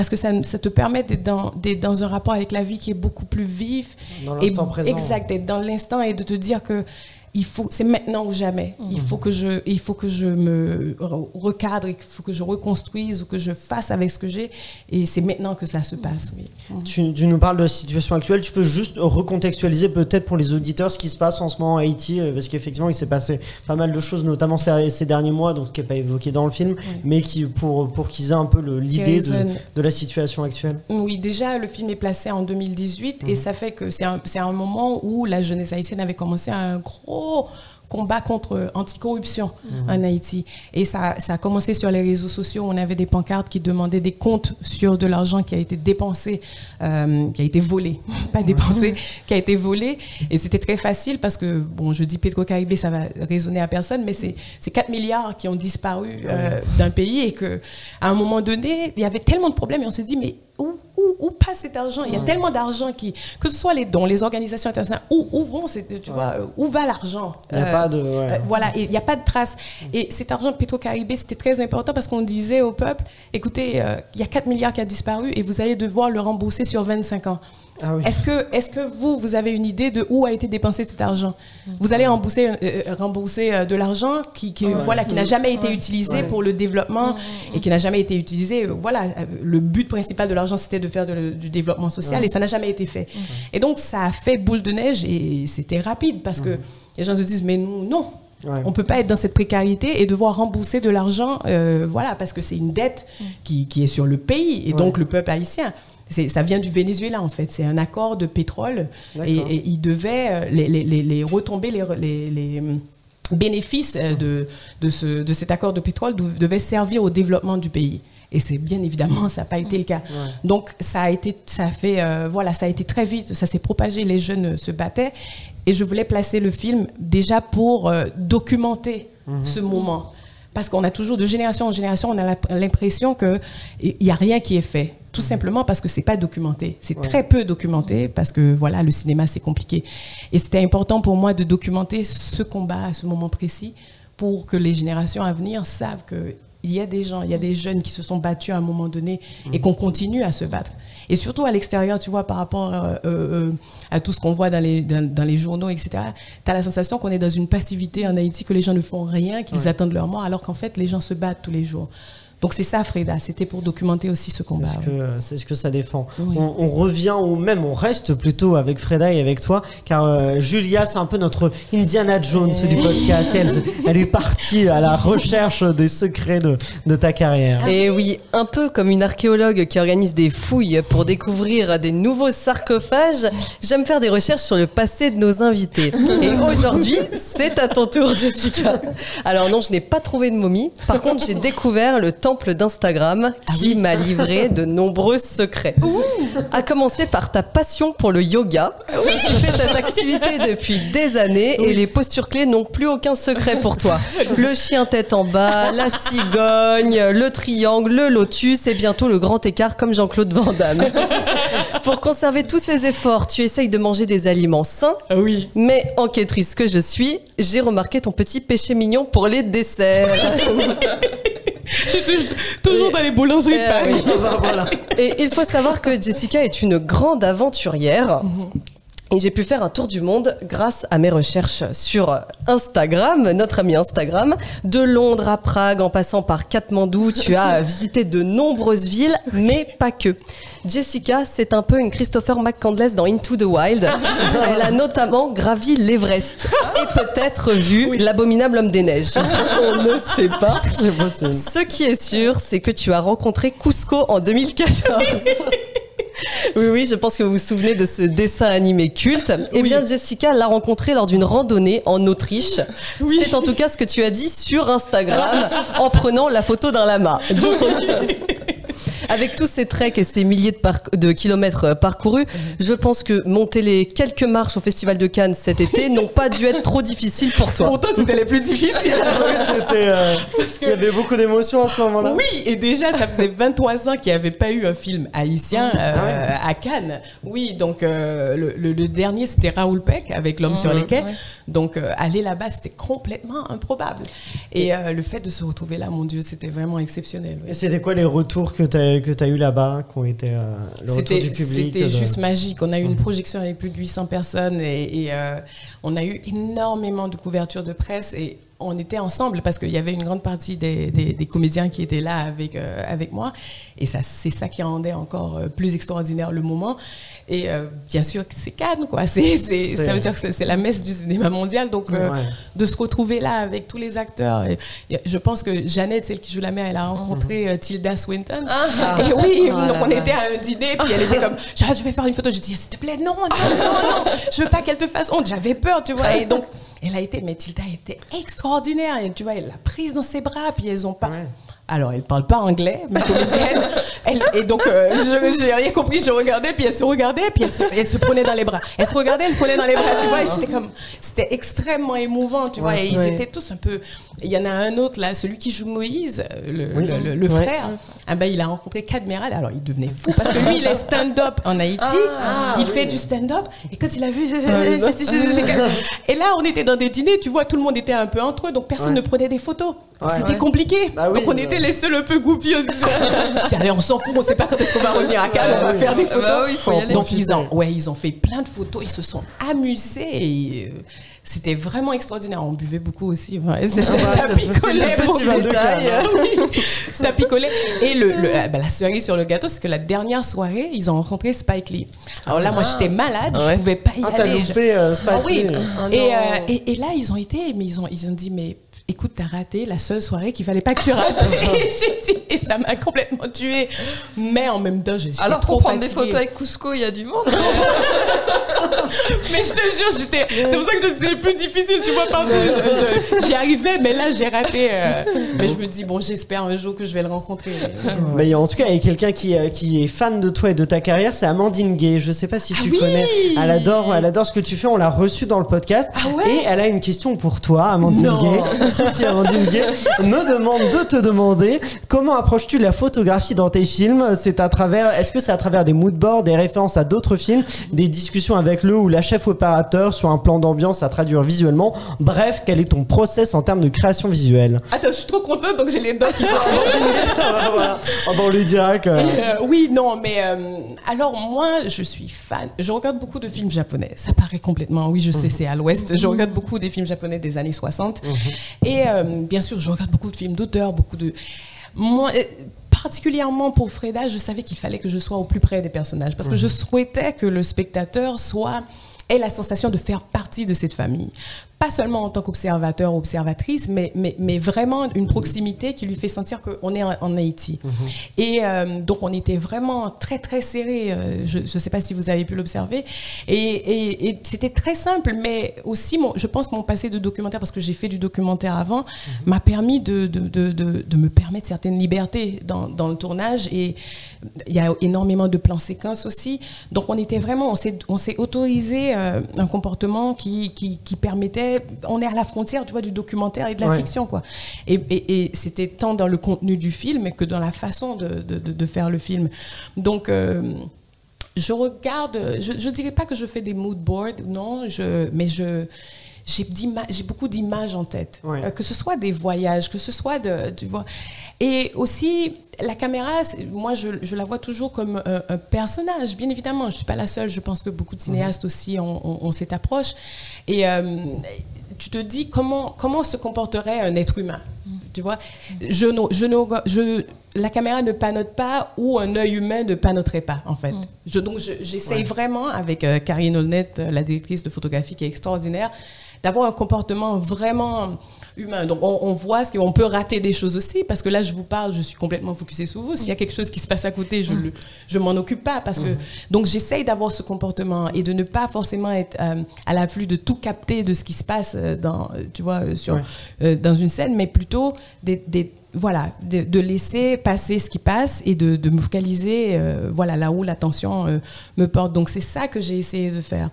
parce que ça, ça te permet d'être dans, dans, un rapport avec la vie qui est beaucoup plus vif. Dans l'instant présent. Exact, d'être dans l'instant et de te dire que il faut, c'est maintenant ou jamais. Il mhm. faut que je, il faut que je me recadre, il faut que je reconstruise ou que je fasse avec ce que j'ai. Et c'est maintenant que ça se passe. Oui. Mhm. Tu, nous parles de la situation actuelle. Tu peux juste recontextualiser peut-être pour les auditeurs ce qui se passe en ce moment en Haïti, euh, parce qu'effectivement il s'est passé pas mal de choses, notamment ces, ces derniers mois, donc qui n'est pas évoqué dans le film, mais qui pour pour qu'ils aient un peu l'idée de, de, la situation actuelle. Oui, déjà le film est placé en 2018 et mhm. ça fait que c'est un, un moment où la jeunesse haïtienne avait commencé un gros combat contre anticorruption mhm. en Haïti. Et ça, ça, a commencé sur les réseaux sociaux. On avait des pancartes qui demandaient des comptes sur de l'argent qui a été dépensé, euh, qui a été volé, pas dépensé, qui a été volé. Et c'était très facile parce que, bon, je dis Petro-Caribé, ça va résonner à personne, mais c'est 4 milliards qui ont disparu euh, d'un pays et qu'à un moment donné, il y avait tellement de problèmes et on s'est dit, mais où où, passe cet argent? Il y a tellement d'argent qui, que ce soit les dons, les organisations internationales, où, où vont, tu vois, où va l'argent? Il n'y a pas de, euh, voilà, il n'y a pas de trace. Et cet argent de Petro-Caribé, c'était très important parce qu'on disait au peuple, écoutez, euh, il y a 4 milliards qui a disparu et vous allez devoir le rembourser sur 25 ans. Ah est-ce que, est que vous, vous avez une idée de où a été dépensé cet argent Vous allez rembourser, euh, euh, rembourser euh, de l'argent qui, voilà, qui n'a jamais été utilisé pour le développement et qui n'a jamais été utilisé. Voilà, le but principal de l'argent, c'était de faire du développement social et ça n'a jamais été fait. Et donc, ça a fait boule de neige et c'était rapide parce que les gens se disent, mais nous, non, On ne peut pas être dans cette précarité et devoir rembourser de l'argent, voilà, parce que c'est une dette qui, qui, est sur le pays et donc le peuple haïtien ça vient du Venezuela en fait. C'est un accord de pétrole et, il devait euh, les, les, les, retomber les, hum, bénéfices euh, de, de, ce, de, cet accord de pétrole devaient servir au développement du pays. Et c'est bien évidemment, ça n'a pas été le cas. Donc ça a été, ça a fait, euh, voilà, ça a été très vite, ça s'est propagé, les jeunes se battaient. Et je voulais placer le film déjà pour documenter mhm. ce moment. Parce qu'on a toujours, de génération en génération, on a l'impression qu'il n'y a rien qui est fait. Tout simplement parce que c'est pas documenté. C'est très peu documenté parce que voilà, le cinéma c'est compliqué. Et c'était important pour moi de documenter ce combat à ce moment précis pour que les générations à venir savent que il y a des gens, il y a des jeunes qui se sont battus à un moment donné et mmh. qu'on continue à se battre. Et surtout à l'extérieur, tu vois, par rapport euh, euh, à tout ce qu'on voit dans les, dans, les journaux, etc., tu as la sensation qu'on est dans une passivité en Haïti, que les gens ne font rien, qu'ils attendent leur mort, alors qu'en fait, les gens se battent tous les jours. Donc c'est ça, Freda. C'était pour documenter aussi ce combat. C'est ce, ouais. que, c'est ce que ça défend. Oui. On, on revient ou même on reste plutôt avec Freda et avec toi, car euh, Julia, c'est un peu notre Indiana Jones du podcast. Elle, elle est partie à la recherche des secrets de, de ta carrière. Et oui, un peu comme une archéologue qui organise des fouilles pour découvrir des nouveaux sarcophages, j'aime faire des recherches sur le passé de nos invités. Et aujourd'hui, c'est à ton tour, Jessica. Alors non, je n'ai pas trouvé de momie. Par contre, j'ai découvert le temple d'Instagram qui m'a livré de nombreux secrets. À commencer par ta passion pour le yoga. Tu fais cette activité depuis des années et les postures clés n'ont plus aucun secret pour toi. Le chien tête en bas, la cigogne, le triangle, le lotus et bientôt le grand écart comme Jean-Claude Van Damme. Pour conserver tous ces efforts, tu essayes de manger des aliments sains. oui. Mais enquêtrice que je suis, j'ai remarqué ton petit péché mignon pour les desserts. De Paris. Voilà. Et il faut savoir que Jessica est une grande aventurière. Et j'ai pu faire un tour du monde grâce à mes recherches sur Instagram, notre ami Instagram. De Londres à Prague, en passant par Katmandou, tu as visité de nombreuses villes, mais pas que. Jessica, c'est un peu une Christopher McCandless dans Into the Wild. Elle a notamment gravi l'Everest et peut-être vu l'abominable homme des neiges. On ne sait pas. Ce qui est sûr, c'est que tu as rencontré Cusco en 2014. Oui, oui, je pense que vous vous souvenez de ce dessin animé culte. Eh bien, Jessica l'a rencontré lors d'une randonnée en Autriche. C'est en tout cas ce que tu as dit sur Instagram en prenant la photo d'un lama. Donc, avec tous ces treks et ces milliers de, par- de kilomètres euh, parcourus, je pense que monter les quelques marches au Festival de Cannes cet été n'ont pas dû être trop difficiles pour toi. Pourtant, c'était les plus difficiles. Oui, c'était. euh, Il y avait beaucoup d'émotions à ce moment-là. Oui, et déjà, ça faisait 23 ans qu'il n'y avait pas eu un film haïtien euh, Ah à Cannes. Oui, donc euh, le, le- le dernier, c'était Raoul Peck avec L'homme sur les quais. ouais. Donc euh, aller là-bas, c'était complètement improbable. Et euh, le fait de se retrouver là, mon Dieu, c'était vraiment exceptionnel. oui. Et c'était quoi les retours que tu as, que as eu là-bas, qui ont été euh, le retour du public c'était de- juste magique. On a eu une projection avec plus de 800 personnes et, et, euh, on a eu énormément de couverture de presse et on était ensemble parce qu'il y avait une grande partie des, des- des comédiens qui étaient là avec, euh, avec moi. Et ça, c'est ça qui rendait encore euh, plus extraordinaire le moment. Et euh, bien sûr, que c'est Cannes, quoi. C'est, c'est- C'est- ça veut dire que c'est, c'est la messe du cinéma mondial. Donc, euh, Ouais. de se retrouver là avec tous les acteurs. Et, et je pense que Jeannette, celle qui joue la mère, elle a rencontré euh, Tilda Swinton. Et oui, Ah donc on était à un dîner, puis elle était comme, je vais faire une photo. J'ai dit, s'il te plaît, non, non, non, non, je veux pas qu'elle te fasse honte. J'avais peur, tu vois. Et donc, elle a été, mais Tilda était extraordinaire. Et tu vois, elle l'a prise dans ses bras, puis elles ont pas. Alors, elle parle pas anglais, ma comédienne. Elle, et donc, euh, je j'ai rien compris. Je regardais, puis elle se regardait, puis elle se, elle se prenait dans les bras. Elle se regardait, elle se prenait dans les bras, tu vois. J'étais comme, c'était extrêmement émouvant, tu vois. Ouais, Et ils ouais. étaient tous un peu. Il y en a un autre là, celui qui joue Moïse, euh, le, Oui. le- le- le Ouais. frère. Ah ben, il a rencontré Cadmeral. Alors, il devenait fou parce que lui, il est stand-up en Haïti. il fait du stand-up. Et quand il a vu, et là, on était dans des dîners. Tu vois, tout le monde était un peu entre eux, donc personne ne prenait des photos. C'était compliqué. Bah oui, donc on bah. était les seuls un peu dis, allez, on s'en fout, on sait pas quand est-ce qu'on va revenir à Cannes, on va faire des photos. Bah oui, faut y aller. Donc ils ont, ouais, ils ont fait plein de photos, ils se sont amusés et euh, c'était vraiment extraordinaire. On buvait beaucoup aussi. ouais, ça, ça- Ah bah, ça c'est- c'est le picolait détail. Hein. Oui, ça picolait. Et le, le- bah, la cerise sur le gâteau, c'est que la dernière soirée, ils ont rencontré Spike Lee. Alors là, moi, j'étais malade, Ouais. je pouvais pas y Ah, t'as aller. Loupé euh, Spike ah oui. Lee. et, euh, et, et là, ils ont été, mais ils ont, ils ont dit, mais écoute, t'as raté la seule soirée qu'il fallait pas que tu rates. et j'ai dit, et ça m'a complètement tuée. Mais en même temps, j'étais Alors trop pour prendre des photos avec Cusco, il y a du monde. Mais je te jure, j'étais. C'est pour ça que c'est plus difficile, tu vois, je- J'y arrivais, mais là, j'ai raté. euh, Mais je me dis, bon, j'espère un jour que je vais le rencontrer. Mais Bah, en tout cas, il y a quelqu'un qui, euh, qui est fan de toi et de ta carrière, c'est Amandine Gay. Je sais pas si tu Ah oui connais. Elle adore, elle adore ce que tu fais. On l'a reçue dans le podcast. Ah ouais et elle a une question pour toi, Amandine Non. Gay. si, Amandine Gay me demande de te demander comment approches-tu la photographie dans tes films C'est à travers, est-ce que c'est à travers des moodboards, des références à d'autres films, des discussions avec le ou la chef opérateur sur un plan d'ambiance à traduire visuellement? Bref, quel est ton process en termes de création visuelle? Attends, je suis trop contente, donc j'ai les dents qui sont. Voilà. Bah, on lui dira que. Euh, oui, non, mais euh, alors moi, je suis fan. Je regarde beaucoup de films japonais. Ça paraît complètement, oui, je sais, c'est à l'ouest. Je regarde beaucoup des films japonais des années 60. Et euh, bien sûr, je regarde beaucoup de films d'auteurs, beaucoup de. moi, euh, particulièrement pour Freda, je savais qu'il fallait que je sois au plus près des personnages parce que je souhaitais que le spectateur soit ait la sensation de faire partie de cette famille pas seulement en tant qu'observateur ou observatrice, mais, mais, mais, vraiment une proximité qui lui fait sentir qu'on est en, Haïti. Mhm. Et euh, donc, on était vraiment très, très serrés. Euh, je ne sais pas si vous avez pu l'observer. Et, et, c'était très simple, mais aussi, mon, je pense, mon passé de documentaire, parce que j'ai fait du documentaire avant, mhm. m'a permis de, de, de, de, me permettre certaines libertés dans, dans le tournage. Et il y a énormément de plans séquences aussi. Donc, on était vraiment, on s'est autorisé euh, un comportement qui, qui, qui permettait on est à la frontière, tu vois, du documentaire et de la fiction, quoi. Et, c'était tant dans le contenu du film que dans la façon de, faire le film. Donc, euh, je regarde, je ne dirais pas que je fais des mood boards, non, je, mais je j'ai beaucoup d'images en tête, euh, que ce soit des voyages, que ce soit de, tu vois. Et aussi, la caméra, moi, je, la vois toujours comme un, personnage. Bien évidemment, je ne suis pas la seule. Je pense que beaucoup de cinéastes aussi ont, cette approche. Et euh, tu te dis comment, comment se comporterait un être humain. Tu vois, je, je, je, la caméra ne panote pas ou un œil humain ne panoterait pas, en fait. Je, donc, j'essaye vraiment, avec euh, Karine Olnet, la directrice de photographie qui est extraordinaire, d'avoir un comportement vraiment humain. Donc on, voit ce qu'on peut rater des choses aussi, parce que là je vous parle, je suis complètement focusée sur vous. S'il y a quelque chose qui se passe à côté, je ne je m'en occupe pas. Parce que, donc j'essaye d'avoir ce comportement et de ne pas forcément être euh, à l'afflux de tout capter de ce qui se passe euh, dans, tu vois, euh, sur, dans une scène, mais plutôt des, des voilà, de, laisser passer ce qui passe et de, de me focaliser voilà, là où l'attention me porte. Donc c'est ça que j'ai essayé de faire.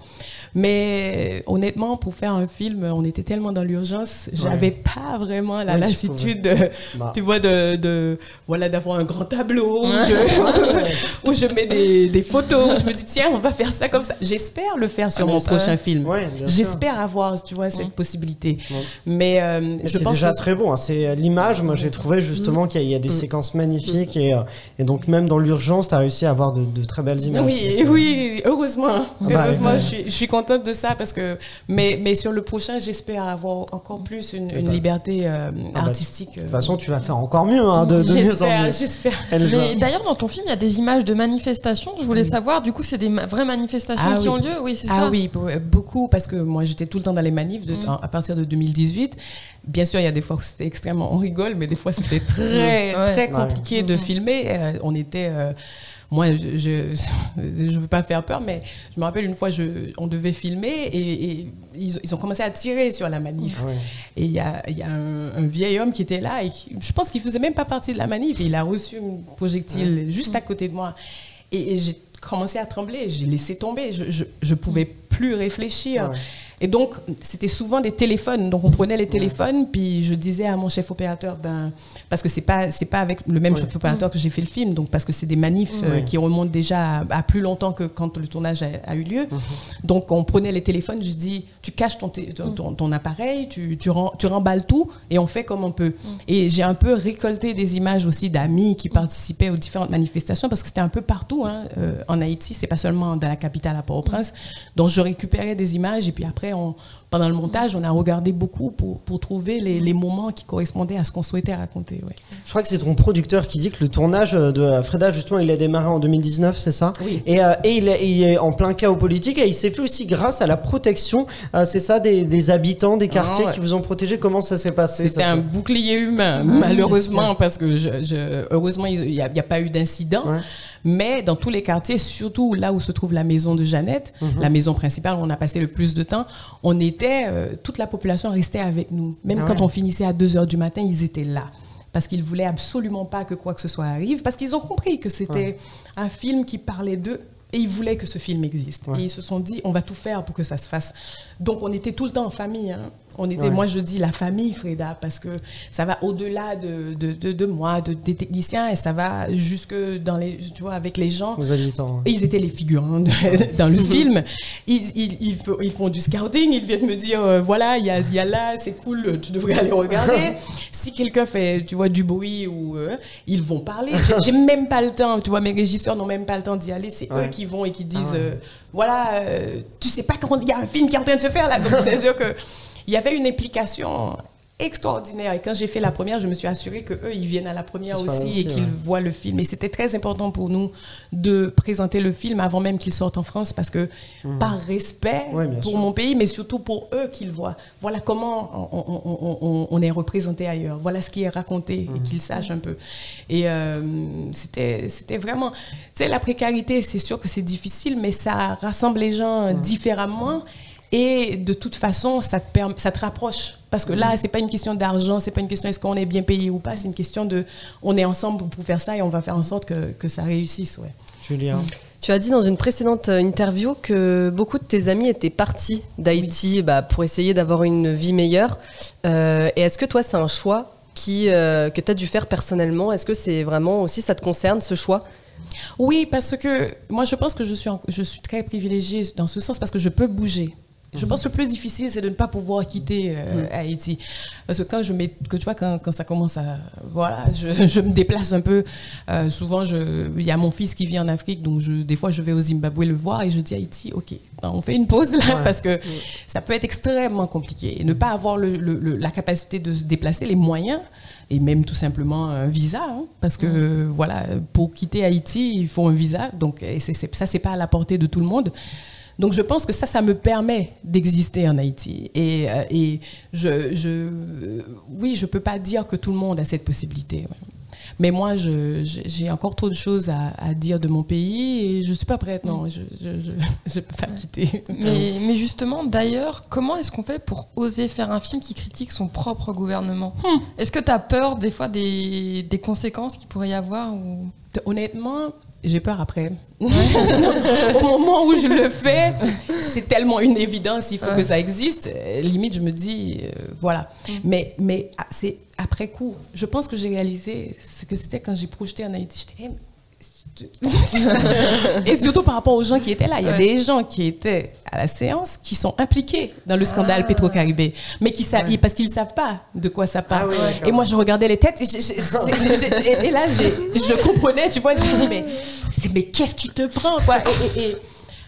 Mais honnêtement, pour faire un film, on était tellement dans l'urgence, j'avais pas vraiment la lassitude, de, bah. tu vois, de, de voilà, d'avoir un grand tableau où, je, où je, mets des, des, photos. Où je me dis tiens, on va faire ça comme ça. J'espère le faire sur ah, mon prochain film. J'espère avoir, tu vois, cette possibilité. Mais euh, je pense déjà très bon. Hein. C'est euh, l'image. Moi, j'ai trouvé justement mm. qu'il y, a des mm. séquences magnifiques et, euh, et, donc même dans l'urgence, tu as réussi à avoir de, de, très belles images. Oui, oui, heureusement. Ah bah, heureusement, je, je suis contente de ça parce que, mais, mais sur le prochain, j'espère avoir encore plus une, une liberté euh, ah bah, artistique. de toute façon, tu vas faire encore mieux, hein, de, de mieux en mieux. J'espère. D'ailleurs, dans ton film, il y a des images de manifestations. Je voulais savoir, du coup, c'est des vraies manifestations ah qui ont lieu Oui, c'est ah ça. oui, beaucoup, parce que moi, j'étais tout le temps dans les manifs de, mm. à partir de 2018. Bien sûr, il y a des fois où c'était extrêmement, on rigole, mais des fois c'était très, très compliqué de filmer. Euh, on était euh, moi, je ne veux pas faire peur, mais je me rappelle une fois, je, on devait filmer et, ils, ils, ont commencé à tirer sur la manif. Et il y a, y a un, vieil homme qui était là et je pense qu'il faisait même pas partie de la manif. Et il a reçu un projectile juste à côté de moi. Et, j'ai commencé à trembler, j'ai laissé tomber, je ne pouvais plus réfléchir. Et donc, c'était souvent des téléphones. Donc, on prenait les téléphones, puis je disais à mon chef opérateur, ben, parce que c'est pas, c'est pas avec le même chef opérateur que j'ai fait le film, donc parce que c'est des manifs euh, qui remontent déjà à, plus longtemps que quand le tournage a, eu lieu. Mhm. Donc, on prenait les téléphones, je dis, tu caches ton, ton, ton, appareil, tu, tu, tu, remballes tout, et on fait comme on peut. Et j'ai un peu récolté des images aussi d'amis qui participaient aux différentes manifestations, parce que c'était un peu partout hein, euh, en Haïti, c'est pas seulement dans la capitale à Port-au-Prince. Donc, je récupérais des images, et puis après, on, pendant le montage, on a regardé beaucoup pour, pour trouver les, les, moments qui correspondaient à ce qu'on souhaitait raconter. Je crois que c'est ton producteur qui dit que le tournage de Freda, justement, il a démarré en 2019, c'est ça Oui. Et, euh, et il, est, en plein chaos politique et il s'est fait aussi grâce à la protection, euh, c'est ça, des, des, habitants des quartiers ah qui vous ont protégé. Comment ça s'est passé C'était un bouclier humain, malheureusement, parce que je, heureusement, il n'y a, a, pas eu d'incident. Mais dans tous les quartiers, surtout là où se trouve la maison de Jeannette, mhm. la maison principale où on a passé le plus de temps, on était, euh, toute la population restait avec nous. Même ah quand on finissait à 2 heures du matin, ils étaient là parce qu'ils voulaient absolument pas que quoi que ce soit arrive, parce qu'ils ont compris que c'était un film qui parlait d'eux et ils voulaient que ce film existe. Et ils se sont dit, on va tout faire pour que ça se fasse. Donc on était tout le temps en famille. Hein. On était, moi je dis la famille Freda parce que ça va au-delà de, de, de, moi, de, des techniciens et ça va jusque dans les, tu vois, avec les gens. Les habitants. Et ils étaient les figurants dans le film. Ils, ils, ils, font du scouting, ils viennent me dire euh, voilà, il y a, y a, là, c'est cool, tu devrais aller regarder. si quelqu'un fait, tu vois, du bruit ou euh, ils vont parler. J'ai même pas le temps, tu vois, mes régisseurs n'ont même pas le temps d'y aller. C'est eux qui vont et qui disent ah euh, voilà, tu sais pas quand il y a un film qui est en train de se faire là. Donc c'est-à-dire que il y avait une implication extraordinaire. Et quand j'ai fait la première, je me suis assurée que eux, ils viennent à la première aussi, aussi, et qu'ils ouais. voient le film. Et c'était très important pour nous de présenter le film avant même qu'il sorte en France, parce que par respect Mhm. Ouais, bien pour sûr. mon pays, mais surtout pour eux qu'ils voient. Voilà comment on, on- on- on- on est représenté ailleurs. Voilà ce qui est raconté Mhm. et qu'ils sachent un peu. Et euh, c'était c'était vraiment, tu sais, la précarité, c'est sûr que c'est difficile, mais ça rassemble les gens Mhm. différemment. Et de toute façon, ça te, permet- ça te rapproche. Parce que là, c'est pas une question d'argent, c'est pas une question est-ce qu'on est bien payé ou pas, c'est une question de on est ensemble pour faire ça et on va faire en sorte que, que ça réussisse. Ouais. Julien. Tu as dit dans une précédente euh, interview que beaucoup de tes amis étaient partis d'Haïti bah, pour essayer d'avoir une vie meilleure. Euh, et est-ce que toi, c'est un choix qui, euh, que tu as dû faire personnellement? Est-ce que c'est vraiment aussi, ça te concerne, ce choix? Oui, parce que moi, je pense que je suis, en- je suis très privilégiée dans ce sens parce que je peux bouger. Je pense que le plus difficile, c'est de ne pas pouvoir quitter euh, Haïti. Parce que quand je mets, que tu vois, quand, quand ça commence à. Voilà, je, je me déplace un peu. Euh, souvent, il y a mon fils qui vit en Afrique, donc je, des fois, je vais au Zimbabwe le voir et je dis Haïti, OK, non, on fait une pause là, Ouais. parce que ça peut être extrêmement compliqué. Et ne pas avoir le- le- le- la capacité de se déplacer, les moyens, et même tout simplement un visa, hein, parce que voilà, pour quitter Haïti, il faut un visa, donc et c'est- c'est- ça, c'est pas à la portée de tout le monde. Donc je pense que ça, ça me permet d'exister en Haïti. Et, euh, et je, je, oui, je peux pas dire que tout le monde a cette possibilité. Mais moi, j'ai encore trop de choses à, à dire de mon pays et je suis pas prête, non, je je peux pas quitter. Mais, mais justement, d'ailleurs, comment est-ce qu'on fait pour oser faire un film qui critique son propre gouvernement? Est-ce que tu as peur des fois des, des conséquences qu'il pourrait y avoir ou... Honnêtement, j'ai peur après. Au moment où je le fais, c'est tellement une évidence, il faut Ouais. que ça existe. Limite, je me dis, euh, voilà. Mais, mais ah, c'est après coup. Je pense que j'ai réalisé ce que c'était quand j'ai projeté en Haïti. J'étais, et surtout par rapport aux gens qui étaient là. Il y a Ouais. des gens qui étaient à la séance qui sont impliqués dans le scandale Ah. Petro-Caribé, mais qui savent, parce qu'ils ne savent pas de quoi ça parle. Ah oui, et moi, je regardais les têtes et, je- je- c'est- j'ai- et- et là, je comprenais, tu vois, je me dis, mais, mais qu'est-ce qui te prend quoi? Et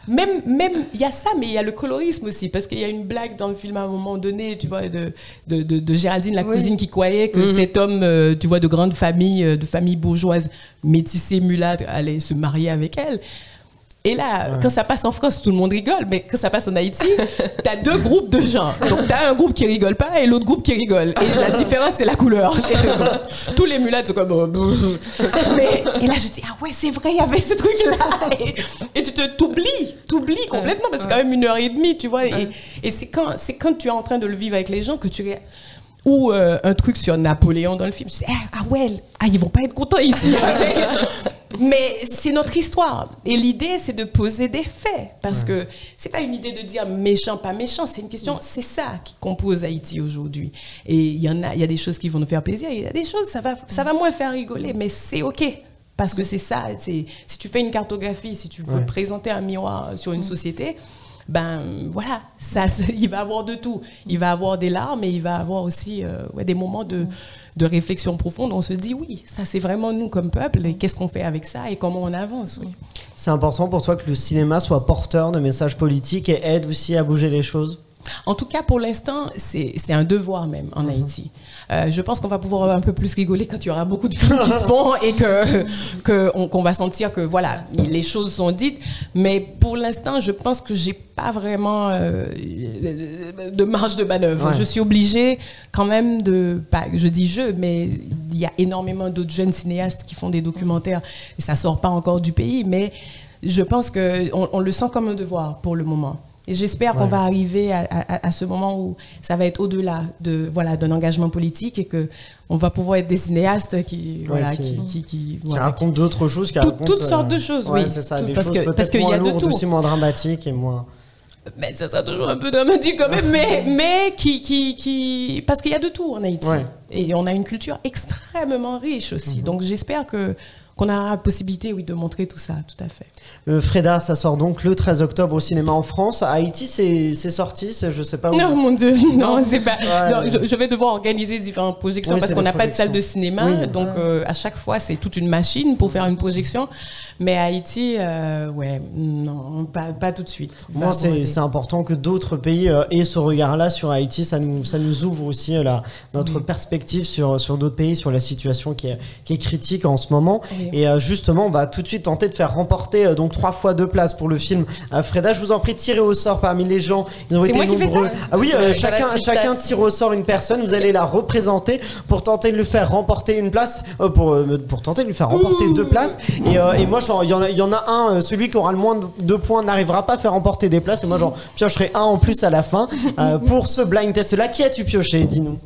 même, même, il y a ça, mais il y a le colorisme aussi, parce qu'il y a une blague dans le film à un moment donné, tu vois, de, de, de- de Géraldine, la Oui. cousine, qui croyait que cet homme, euh, tu vois, de grande famille, euh, de famille bourgeoise, métissée, mulâtre, allait se marier avec elle. Et là, quand ça passe en France, tout le monde rigole, mais quand ça passe en Haïti, t'as deux groupes de gens. Donc t'as un groupe qui rigole pas et l'autre groupe qui rigole. Et la différence, c'est la couleur. Tous les mulâtres sont comme. euh, mais, et là, je dis, ah ouais, c'est vrai, il y avait ce truc-là. Et, et tu te t'oublies, t'oublies complètement, parce que c'est quand même une heure et demie, tu vois. Et, et c'est quand, c'est quand tu es en train de le vivre avec les gens que tu. Ou euh, un truc sur Napoléon dans le film. Je dis, ah, ah ouais, ah, ils vont pas être contents ici. Mais c'est notre histoire. Et l'idée, c'est de poser des faits. Parce que c'est pas une idée de dire méchant, pas méchant. C'est une question, c'est ça qui compose Haïti aujourd'hui. Et il y en a, il y a des choses qui vont nous faire plaisir. Il y a des choses, ça va, ça va moins faire rigoler. Mais c'est OK. Parce que c'est ça. Si tu fais une cartographie, si tu veux Ouais. présenter un miroir sur une société, ben voilà, ça, il va avoir de tout. Il va avoir des larmes et il va avoir aussi euh, ouais, des moments de, de réflexion profonde. On se dit oui, ça c'est vraiment nous comme peuple et qu'est-ce qu'on fait avec ça et comment on avance. oui. C'est important pour toi que le cinéma soit porteur de messages politiques et aide aussi à bouger les choses? En tout cas, pour l'instant, c'est c'est un devoir même en Haïti. Euh, je pense qu'on va pouvoir un peu plus rigoler quand il y aura beaucoup de films qui se font et que que on- qu'on va sentir que voilà, les choses sont dites. Mais pour l'instant, je pense que j'ai pas vraiment euh, de marge de manœuvre. Ouais. Je suis obligée quand même de, pas, je dis je, mais il y a énormément d'autres jeunes cinéastes qui font des documentaires et ça sort pas encore du pays, mais je pense que on, on le sent comme un devoir pour le moment. Et j'espère qu'on va arriver à, à- à ce moment où ça va être au-delà de voilà d'un engagement politique et que on va pouvoir être des cinéastes qui voilà qui- qui, qui, qui- qui voilà, racontent d'autres choses, qui Tout- racontent, toutes sortes de choses, ouais, oui. c'est ça, Tout- des parce choses que- parce qu'il y a de lourdes, tout. aussi moins dramatiques et moins. mais ça sera toujours un peu dramatique quand même, mais, mais qui, qui, qui, parce qu'il y a de tout en Haïti. Ouais. Et on a une culture extrêmement riche aussi. Donc j'espère que, qu'on aura la possibilité, oui, de montrer tout ça, tout à fait. Euh, Freda, ça sort donc le 13 octobre au cinéma en France. À Haïti, c'est sorti, je sais pas où. Non, mon Dieu, non, Non. c'est pas. Ouais, non, ouais. je, je vais devoir organiser différentes projections Oui, parce qu'on n'a pas de salle de cinéma. Oui. Donc, euh, à chaque fois, c'est toute une machine pour faire une projection. Mais à Haïti, euh, ouais, non, pas, pas tout de suite. Moi, c'est important que d'autres pays euh, aient ce regard-là sur Haïti. Ça nous, ça nous ouvre aussi euh, notre perspective sur, sur d'autres pays, sur la situation qui est, qui est critique en ce moment. Et justement, on va tout de suite tenter de faire remporter donc trois fois deux places pour le film. Freda, je vous en prie, tirez au sort parmi les gens. Ils ont été moi qui fais nombreux. ça ah oui, euh, chacun, chacun tire au sort une personne. Vous allez la représenter pour tenter de lui faire remporter une place, euh, pour, euh, pour tenter de lui faire remporter deux places. Et, euh, et moi, il y, en a- il y en a un, celui qui aura le moins de deux points n'arrivera pas à faire remporter des places. Et moi, j'en piocherai un en plus à la fin. Pour ce blind test-là, qui as-tu pioché? Dis-nous.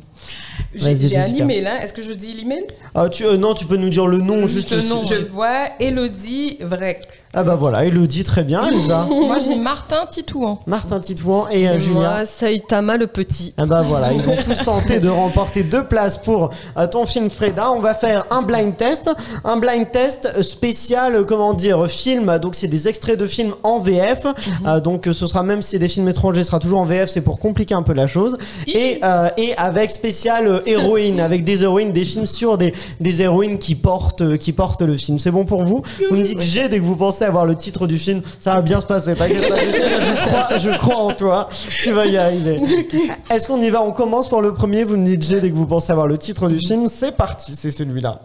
J'ai un email, hein. Est-ce que je dis l'email? Ah, tu, euh, non, tu peux nous dire le nom, juste, le nom. Je vois Elodie Vrek. Ah bah voilà, Elodie, très bien, Elisa. Moi, j'ai Martin Titouan. Martin Titouan et euh, Julien. Moi, Saitama le petit. Ah bah voilà, ils vont tous tenter de remporter deux places pour euh, ton film Freda. On va faire un blind test, un blind test spécial, euh, comment dire, film. Donc c'est des extraits de films en VF. Euh, donc ce sera même si c'est des films étrangers, ce sera toujours en VF. C'est pour compliquer un peu la chose. Et euh, et avec spécial euh, héroïne, avec des héroïnes, des films sur des des héroïnes qui portent euh, qui portent le film. C'est bon pour vous Vous me dites j'ai dès que vous pensez avoir le titre du film, ça va bien se passer. T'inquiète pas, Jessica, je crois, je crois en toi. Tu vas y arriver. Est-ce qu'on y va? On commence par le premier. Vous me dites G dès que vous pensez avoir le titre du film. C'est parti, c'est celui-là.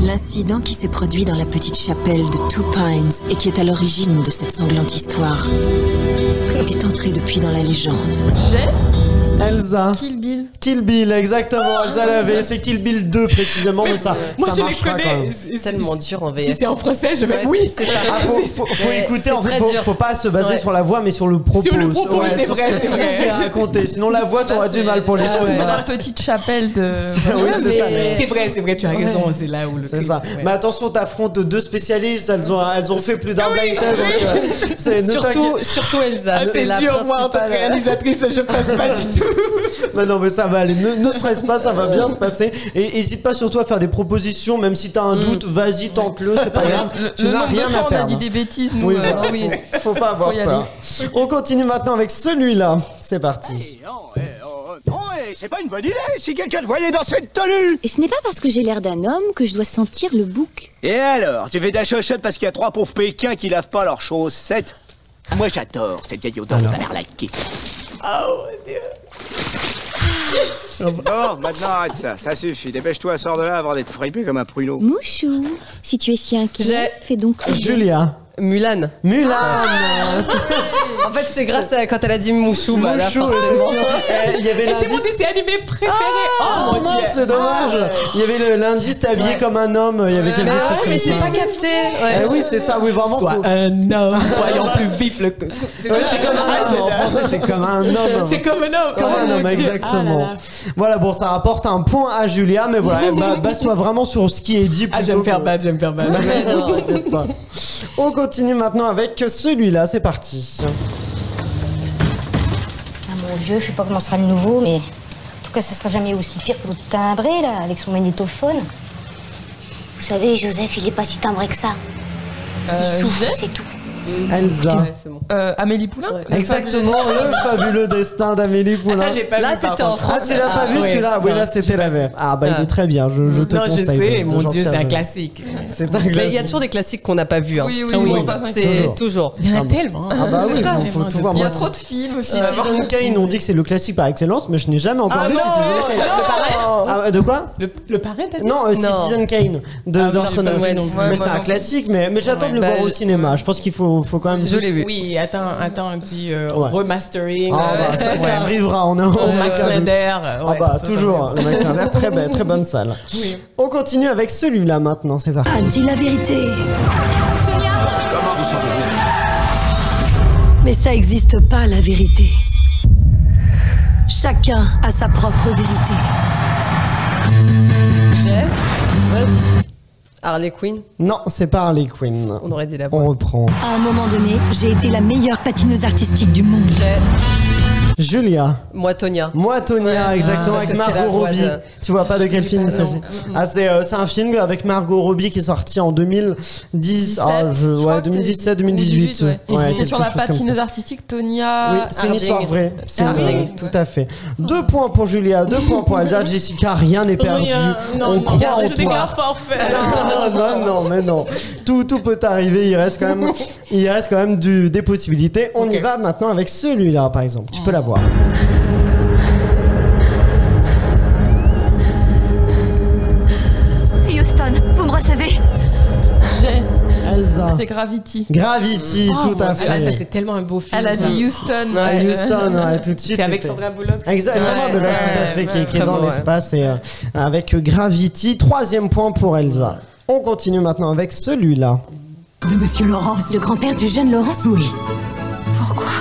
L'incident qui s'est produit dans la petite chapelle de Two Pines et qui est à l'origine de cette sanglante histoire est entré depuis dans la légende. J'ai? Elsa. Kill Bill. Kill Bill, exactement. Elsa l'avait. C'est Kill Bill 2 précisément, mais ça, Moi, ça je les marchera quand connais. même. C'est- c'est- Tellement dur en Si VF. c'est en français, je vais. Ouais, oui, c'est ça. Ah, faut, faut, faut Ouais, écouter, c'est en fait, très faut, dur. faut pas se baser Ouais. sur la voix, mais sur le propos. Sur le propos, Ouais, c'est sur vrai, que- c'est vrai. ce qui est raconté. Sinon, la voix, t'auras du mal pour les C'est choses. la petite chapelle de. Oui, c'est ça. C'est vrai, c'est vrai, tu as raison, c'est là où le. C'est ça. Mais attention, t'affrontes deux spécialistes. Elles ont, elles ont fait plus d'un blind test. donc, euh, c'est- ne Surtout, Elsa. Ah, c'est la dur, moi, en tant que principale. réalisatrice, je passe pas du tout. Mais non, mais ça va aller. Ne, ne stresse pas, ça va bien se passer. Et hésite pas surtout à faire des propositions, même si t'as un doute, vas-y, tente-le, c'est pas grave. Le, Tu le n'as nombre de rien fois à on a perdre. dit des bêtises, nous. Oui, euh, voilà, oui. faut, faut pas avoir Faut y peur. On continue maintenant avec celui-là. C'est parti. Non, eh, oh, non, eh, c'est pas une bonne idée si quelqu'un te voyait dans cette tenue Et ce n'est pas parce que j'ai l'air d'un homme que je dois sentir le bouc. Et alors, tu fais de la chochotte parce qu'il y a trois pauvres pékins qui lavent pas leurs chaussettes Moi j'adore cette vieille odeur de laquée. Oh mon dieu Bon, maintenant arrête ça, ça suffit. Dépêche-toi, sors de là avant d'être fripé comme un pruneau. Mouchou, si tu es si inquiet, fais donc le jeu. Julia. Mulan. Mulan En fait, c'est grâce à quand elle a dit Mouchou, bah là, Mouchou, forcément. Eh, Il y avait Et c'est mon l'indice. dessin animé préféré. Ah, oh mon mince, dieu. c'est dommage. Il y avait le- l'indice, t'es habillé comme un homme. Il y avait quelque Mais chose ouais, mais j'ai pas capté. Eh Ouais. oui, c'est ça. Oui, vraiment. Sois faut- un homme, soyons plus vifs. Le... C'est Ouais, c'est comme un Ah, homme. En j'adore. français, c'est comme un homme. C'est comme un homme. Comme Oh un mon homme, Dieu. exactement. Ah là là. Voilà, bon, ça rapporte un point à Julia, mais voilà, bah, base-toi vraiment sur ce qui est dit. Ah, plutôt j'aime faire que- bad, j'aime faire. Ouais, non, t'inquiète pas. On continue maintenant avec celui-là, c'est parti. Ah mon dieu, je sais pas comment sera le nouveau, mais en tout cas, ça sera jamais aussi pire que l'autre timbré, là, avec son magnétophone. Vous savez, Joseph, il est pas si timbré que ça. Euh, Il souffre, j'ai c'est tout. Elsa. Ouais, bon. euh, Amélie Poulain Le Exactement, le fabuleux destin d'Amélie Ah, Poulain. ça, j'ai pas Là, c'était en contre. Ah, tu l'as pas Ah, vu ouais. celui-là Oui, Non, là, c'était la verre. Ah, bah, il Ah. est très bien, je, je te Non, je conseille. sais, de- de mon Dieu, c'est un classique. C'est un Mais il y a toujours des classiques qu'on n'a pas vus. Hein. Oui, oui, Ah oui, C'est Toujours. Il y en a Ah, tellement. Ah bah oui, ça, faut, tout voir. Il y a trop de films aussi. Citizen Kane, on dit que c'est le classique par excellence, mais je n'ai jamais encore Ah vu non, Citizen Kane. Ah, de quoi Le, le parrain, t'as dit Non, euh, Non. Citizen Kane de Ah, d'Orson Orson Welles. Mais Ouais, c'est un non. classique, mais, mais j'attends de le Bah, voir au je- cinéma. Je pense qu'il faut, faut quand même. Je l'ai vu. Oui, attends, attends un petit euh, Ouais. remastering. Ah, bah, ça, ça Ouais. arrivera. On a. Au Max Linder. Ah bah toujours, le Max Linder, très, belle- très bonne salle. Oui. On continue avec celui-là maintenant, c'est parti. Ah, dis la vérité. Comment vous sentez-vous? Mais ça existe pas, la vérité. Chacun a sa propre vérité. J'ai Vas-y. Harley Quinn. Non, c'est pas Harley Quinn. On aurait dit la voix. On reprend. À un moment donné, j'ai été la meilleure patineuse artistique du monde. J'ai Julia. Moi, Tonia. Moi, Tonia, Ouais. exactement, avec Margot Robbie. de- Tu vois pas de quel film il Non. s'agit Ah, c'est euh, c'est un film avec Margot Robbie qui est sorti en 2010. Ah, je, Je ouais, crois que 2017, c'est 2018. ouais. Ouais, c'est sur la patineuse artistique Tonia. Oui, c'est une histoire vraie. Harding. tout à fait. Deux points pour Julia, deux points pour Elsa. Jessica, rien n'est perdu. Non, On non, croit en toi. forfait. Ah, non, non, mais non. Tout, tout peut arriver. Il reste quand même, il reste quand même du, des possibilités. On y va maintenant avec celui-là, par exemple. Tu peux l'avoir. Houston, vous me recevez? J'ai. Elsa. C'est Gravity. Gravity, Oh, tout à fait. Dieu, ça, c'est tellement un beau film. Elle a ça. dit Houston. À ouais. Houston, ouais, tout de suite. C'est avec Sandra Bullock. Exactement, là, ouais, tout à fait, qui, est- qui est dans l'espace et euh, avec Gravity. Troisième point pour Elsa. On continue maintenant avec celui-là. De Monsieur Laurence Le grand-père du jeune Laurence? Oui.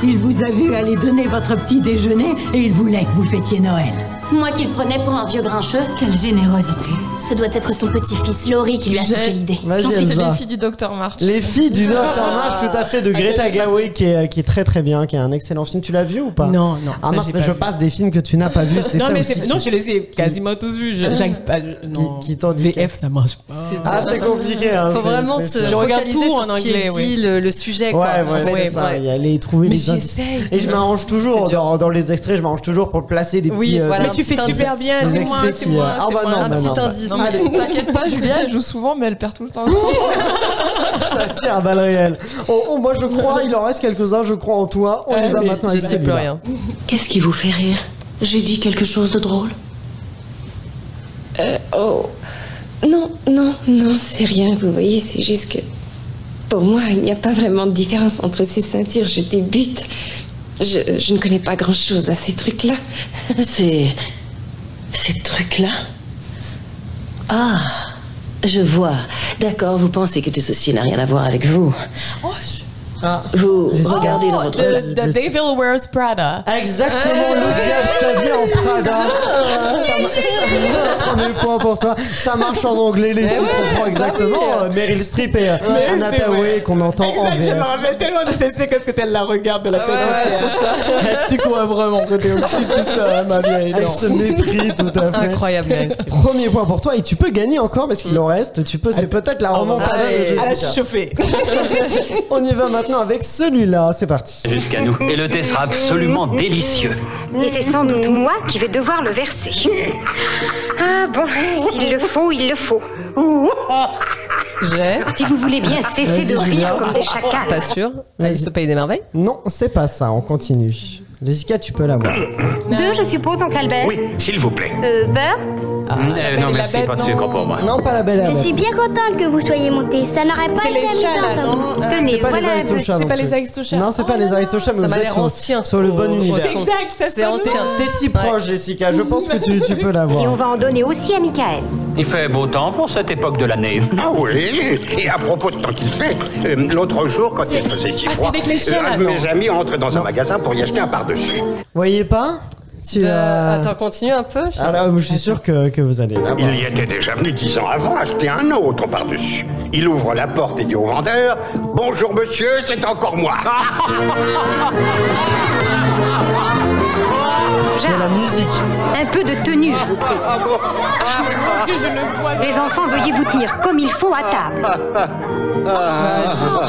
Il vous a vu aller donner votre petit déjeuner et il voulait que vous fêtiez Noël. Moi qui le prenais pour un vieux grincheux Quelle générosité Ce doit être son petit-fils Laurie qui lui a soufflé l'idée. C'est Elsa. les filles du docteur March. Les filles du Docteur March, tout à fait, de Greta Gerwig, qui est, qui est très très bien, qui est un excellent film. Tu l'as vu ou pas? Non, non. Ah ça, mince, j'ai mais pas je vu. passe des films que tu n'as pas vus, c'est Non, ça mais aussi. c'est- qui- non, je les ai quasiment tous vus. Je- J'arrive pas. Non. qui dit VF, ça marche pas. Ah, c'est compliqué. Hein, Faut c'est- vraiment c'est se. Je regarde focaliser tout sur en ce qui est anglais, dit, ouais. le, le sujet. Ouais, quoi. ouais, En c'est ça. ouais. Il y a les trouver Mais les indices. j'essaye. Et je m'arrange toujours dans, dans les extraits, je m'arrange toujours pour placer des Oui, petits. euh, voilà. Mais tu fais super bien. des C'est moi, extraits c'est qui, moi. euh, Ah c'est bah moi. non, Un petit non, bah- indice. Non, mais t'inquiète pas, Julia, elle joue souvent, mais elle perd tout le temps. Ça tire à balles réelles. Oh, oh, moi je crois, il en reste quelques-uns, je crois en toi. On y va Mais maintenant je sais plus rien. Qu'est-ce qui vous fait rire? J'ai dit quelque chose de drôle Euh, oh. Non, non, non, c'est rien, vous voyez, c'est juste que. Pour moi, il n'y a pas vraiment de différence entre ces ceintures. Je débute. Je, je ne connais pas grand-chose à ces trucs-là. Ces. ces trucs-là? Ah Je vois. D'accord, vous pensez que tout ceci n'a rien à voir avec vous. Ah, Vous Jessica. regardez dans Oh, votre. the, the Devil Wears Prada. Exactement, le diable s'habille en Prada. Ça ma- Premier point pour toi. Ça marche en anglais, les titres, on prend exactement. Euh, Meryl Streep et euh, Anna. Thaoué qu'on entend en Exact, je me VF. rappelle tellement de cette séquence que elle la regarde de la tête entière. Tu crois vraiment que t'es au-dessus de ça, ma vieille. Avec ce mépris tout à fait. Incroyable, Meryl Streep. Premier point pour toi et tu peux gagner encore parce qu'il en reste. Tu peux, c'est peut-être la remontada de allez. Elle a Jessica. chauffé. On y va maintenant avec celui-là. C'est parti. Jusqu'à nous. Et le thé sera absolument délicieux. Et c'est sans doute moi qui vais devoir le verser. Ah bon, s'il le faut, il le faut. J'ai. Si vous voulez bien cesser de rire comme des chacals. Pas sûr. Alice au pays des merveilles. Non, c'est pas ça. On continue. Jessica, tu peux l'avoir. Deux, je suppose, en Albert. Oui, s'il vous plaît. Euh, beurre Euh, non, merci, pas de sucre pour moi. Non, pas la belle et la Je bête. suis bien contente que vous soyez monté. Ça n'aurait pas C'est été les chats, amusant, là, ça. non Euh, Tenez, C'est pas les voilà. Aristochats. C'est non pas plus. les Aristochats. Non, c'est pas les Aristochats, mais Ça vous m'a êtes l'air sur, ancien. sur le bon univers. son. Exact, ça C'est sonne. ancien. T'es si proche, Jessica. Je pense que tu, tu peux Et on l'avoir. va en donner aussi à Michael. Il fait beau temps pour cette époque de l'année. Ah oui Et à propos de temps qu'il fait, euh, l'autre jour, quand C'est- il faisait si Ah, c'est froid, avec les chats, un là, de non. mes amis entre dans un magasin pour y acheter un par-dessus. Voyez pas? Tu Euh, as... Attends, continue un peu. je- Alors, je suis sûr que, que vous allez. Il y était déjà venu dix ans avant acheter un autre par-dessus. Il ouvre la porte et dit au vendeur Bonjour monsieur, c'est encore moi. Il y a la musique. Un peu de tenue, je vous prie. Mon Dieu, je le vois. Les enfants, veuillez vous tenir comme il faut à table. Oh,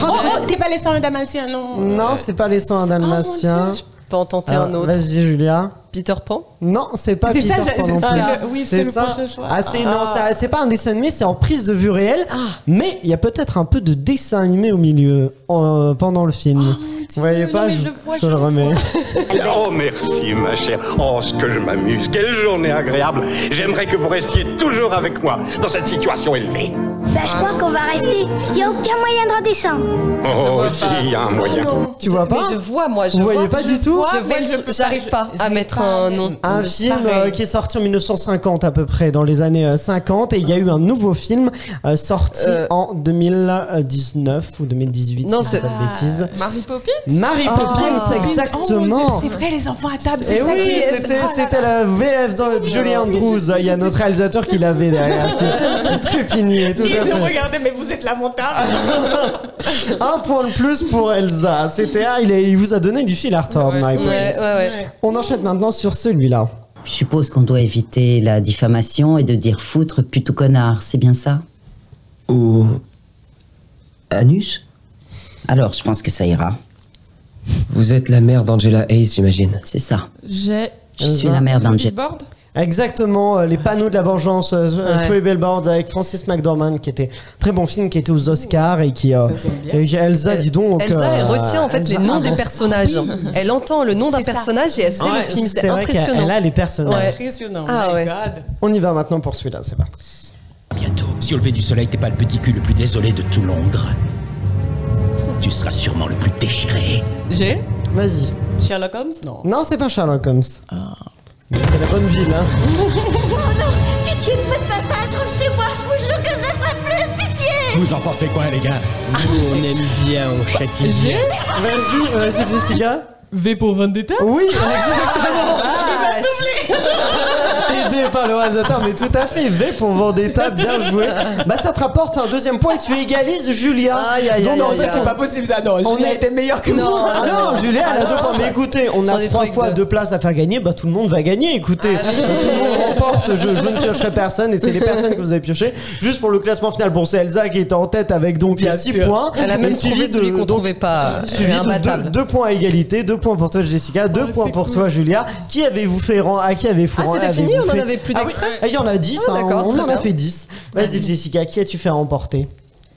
oh, c'est pas les sangs dalmatiens, non. Non, c'est pas les sangs dalmatiens. Je peux en tenter Ah, un autre. Vas-y, Julia. Peter Pan. Non, c'est pas Peter ça, Pan c'est non ça, plus. le- oui, c'est le prochain choix. Ah, c'est non, ça- c'est pas un dessin animé, c'est en prise de vue réelle. Mais il y a peut-être un peu de dessin animé au milieu en- pendant le film. Vous voyez non, pas mais Je, je vois, je je le le remets. oh merci ma chère. Oh ce que je m'amuse. Quelle journée agréable. J'aimerais que vous restiez toujours avec moi dans cette situation élevée. Bah, je crois qu'on va rester. Il n'y a aucun moyen de redescendre. Oh si, il y a un moyen. Tu vois pas Mais je vois, moi. Je Vous vois, voyez pas je du tout le J'arrive pas, à mettre un mais- nom. Un film Pareil. euh, qui est sorti en 1950 à peu près, dans les années euh, 50, et il y a eu un nouveau film euh, sorti Euh. en 2019 ou 2018, Non, si je pas de bêtises. Mary Poppins Mary Oh, Poppins, oh exactement. C'est vrai, les enfants à table, c'est Et ça oui, c'était, oh c'était la VF de Julie Andrews. Il y a notre réalisateur qui l'avait derrière, qui pigné, tout à fait. regardait, mais vous êtes lamentable. Un point de plus pour Elsa. C'était, ah, il, vous a donné du fil à retordre, Mary Poppins. Ouais, ouais, ouais. On enchaîne maintenant sur celui-là. Je suppose qu'on doit éviter la diffamation et de dire foutre plutôt connard, c'est bien ça? Ou. Anus? Alors, je pense que ça ira. Vous êtes la mère d'Angela Hayes, j'imagine. C'est ça. J'ai. Je suis la mère d'Angela. Exactement, euh, les panneaux de la vengeance, euh, Ouais. Three Billboards avec Francis McDormand, qui était très bon film, qui était aux Oscars et qui. euh, et Elsa, dis donc. Elsa, elle euh, retient en fait Elsa les noms des personnages. Elle entend le nom d'un personnage et elle sait Ouais, le film. C'est impressionnant. elle a les personnages. Ouais. Impressionnant. Ah ouais. God. On y va maintenant pour celui-là, c'est parti. Bientôt, si au lever du soleil t'es pas le petit cul le plus désolé de tout Londres, tu seras sûrement le plus déchiré. J'ai Vas-y. Sherlock Holmes? Non. Non, c'est pas Sherlock Holmes. Ah. Mais C'est la bonne ville, hein. Oh non Pitié, ne faites pas ça, je rentre chez moi, je vous jure que je ne ferai plus, pitié Vous en pensez quoi, les gars? Nous, on aime bien, on châtie bien. Vas-y, vas-y, Jessica. V pour Vendetta? Oui, exactement. Aidé par le réalisateur, mais tout à fait. V pour Vendetta, bien joué. Bah, ça te rapporte un deuxième point et tu égalises Julia. Aïe, aïe, Donc, aïe, Non, en fait, c'est pas possible ça. Non, On Julia est- était meilleure que Non. moi. Ah non, Julia, elle a deux points. Mais écoutez, on a trois fois deux places à faire gagner. Bah, tout le monde va gagner. Écoutez, tout le monde remporte. Je, je ne piocherai personne et c'est les personnes que vous avez pioché. Juste pour le classement final. Bon, c'est Elsa qui est en tête avec donc Bien 6 sûr. points. Elle a même trouvé celui qu'on trouvait pas. Suivi de deux, imbattable. deux points à égalité, deux points pour toi Jessica, deux Oh, points c'est pour cool. toi Julia. Qui avez-vous fait rang À qui avez-vous Ah, c'était avez-vous fini On en fait- plus Ah oui. d'extraits Ah, Il y en a 10, Ah, hein, d'accord, on très en a bien. fait 10. Vas-y Jessica, qui as-tu fait remporter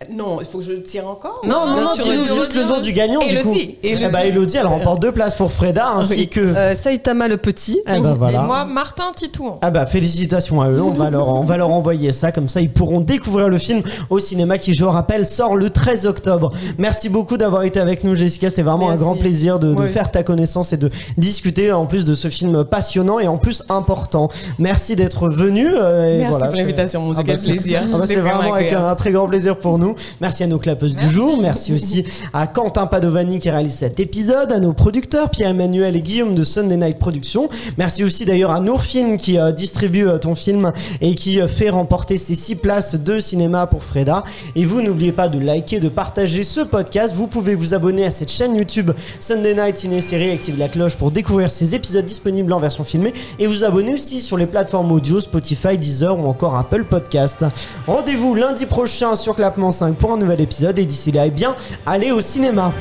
Non, il faut que je tire encore. Non, non, non, Elodie. juste le nom du gagnant. du coup. Elodie, Elodie. Eh bah, Elodie, elle remporte deux places pour Freda ainsi Oui. que. Euh, Saitama le petit. Eh bah Et moi, Martin Titouan. Ah bah félicitations à eux, on va, leur, on va leur envoyer ça, comme ça ils pourront découvrir le film au cinéma qui, je le rappelle, sort le 13 octobre. Merci beaucoup d'avoir été avec nous Jessica, c'était vraiment Merci. un grand plaisir de, faire aussi. ta connaissance et de discuter en plus de ce film passionnant et en plus important. Merci d'être venu. euh, Merci voilà, pour l'invitation, mon Dieu, Ah bah, plaisir. ah bah, c'est vraiment avec un très grand plaisir pour nous. Merci à nos clapeuses du jour, merci aussi à Quentin Padovani qui réalise cet épisode, à nos producteurs Pierre-Emmanuel et Guillaume de Sunday Night Productions. Merci aussi d'ailleurs à Nourfilm qui euh, distribue euh, ton film et qui euh, fait remporter ces six places de cinéma pour Freda. Et vous n'oubliez pas de liker, de partager ce podcast. Vous pouvez vous abonner à cette chaîne YouTube Sunday Night Ciné-Série, active la cloche pour découvrir ces épisodes disponibles en version filmée et vous abonner aussi sur les plateformes audio Spotify, Deezer ou encore Apple Podcast. Rendez-vous lundi prochain sur Clapement 5 pour un nouvel épisode et d'ici là, eh bien, allez au cinéma.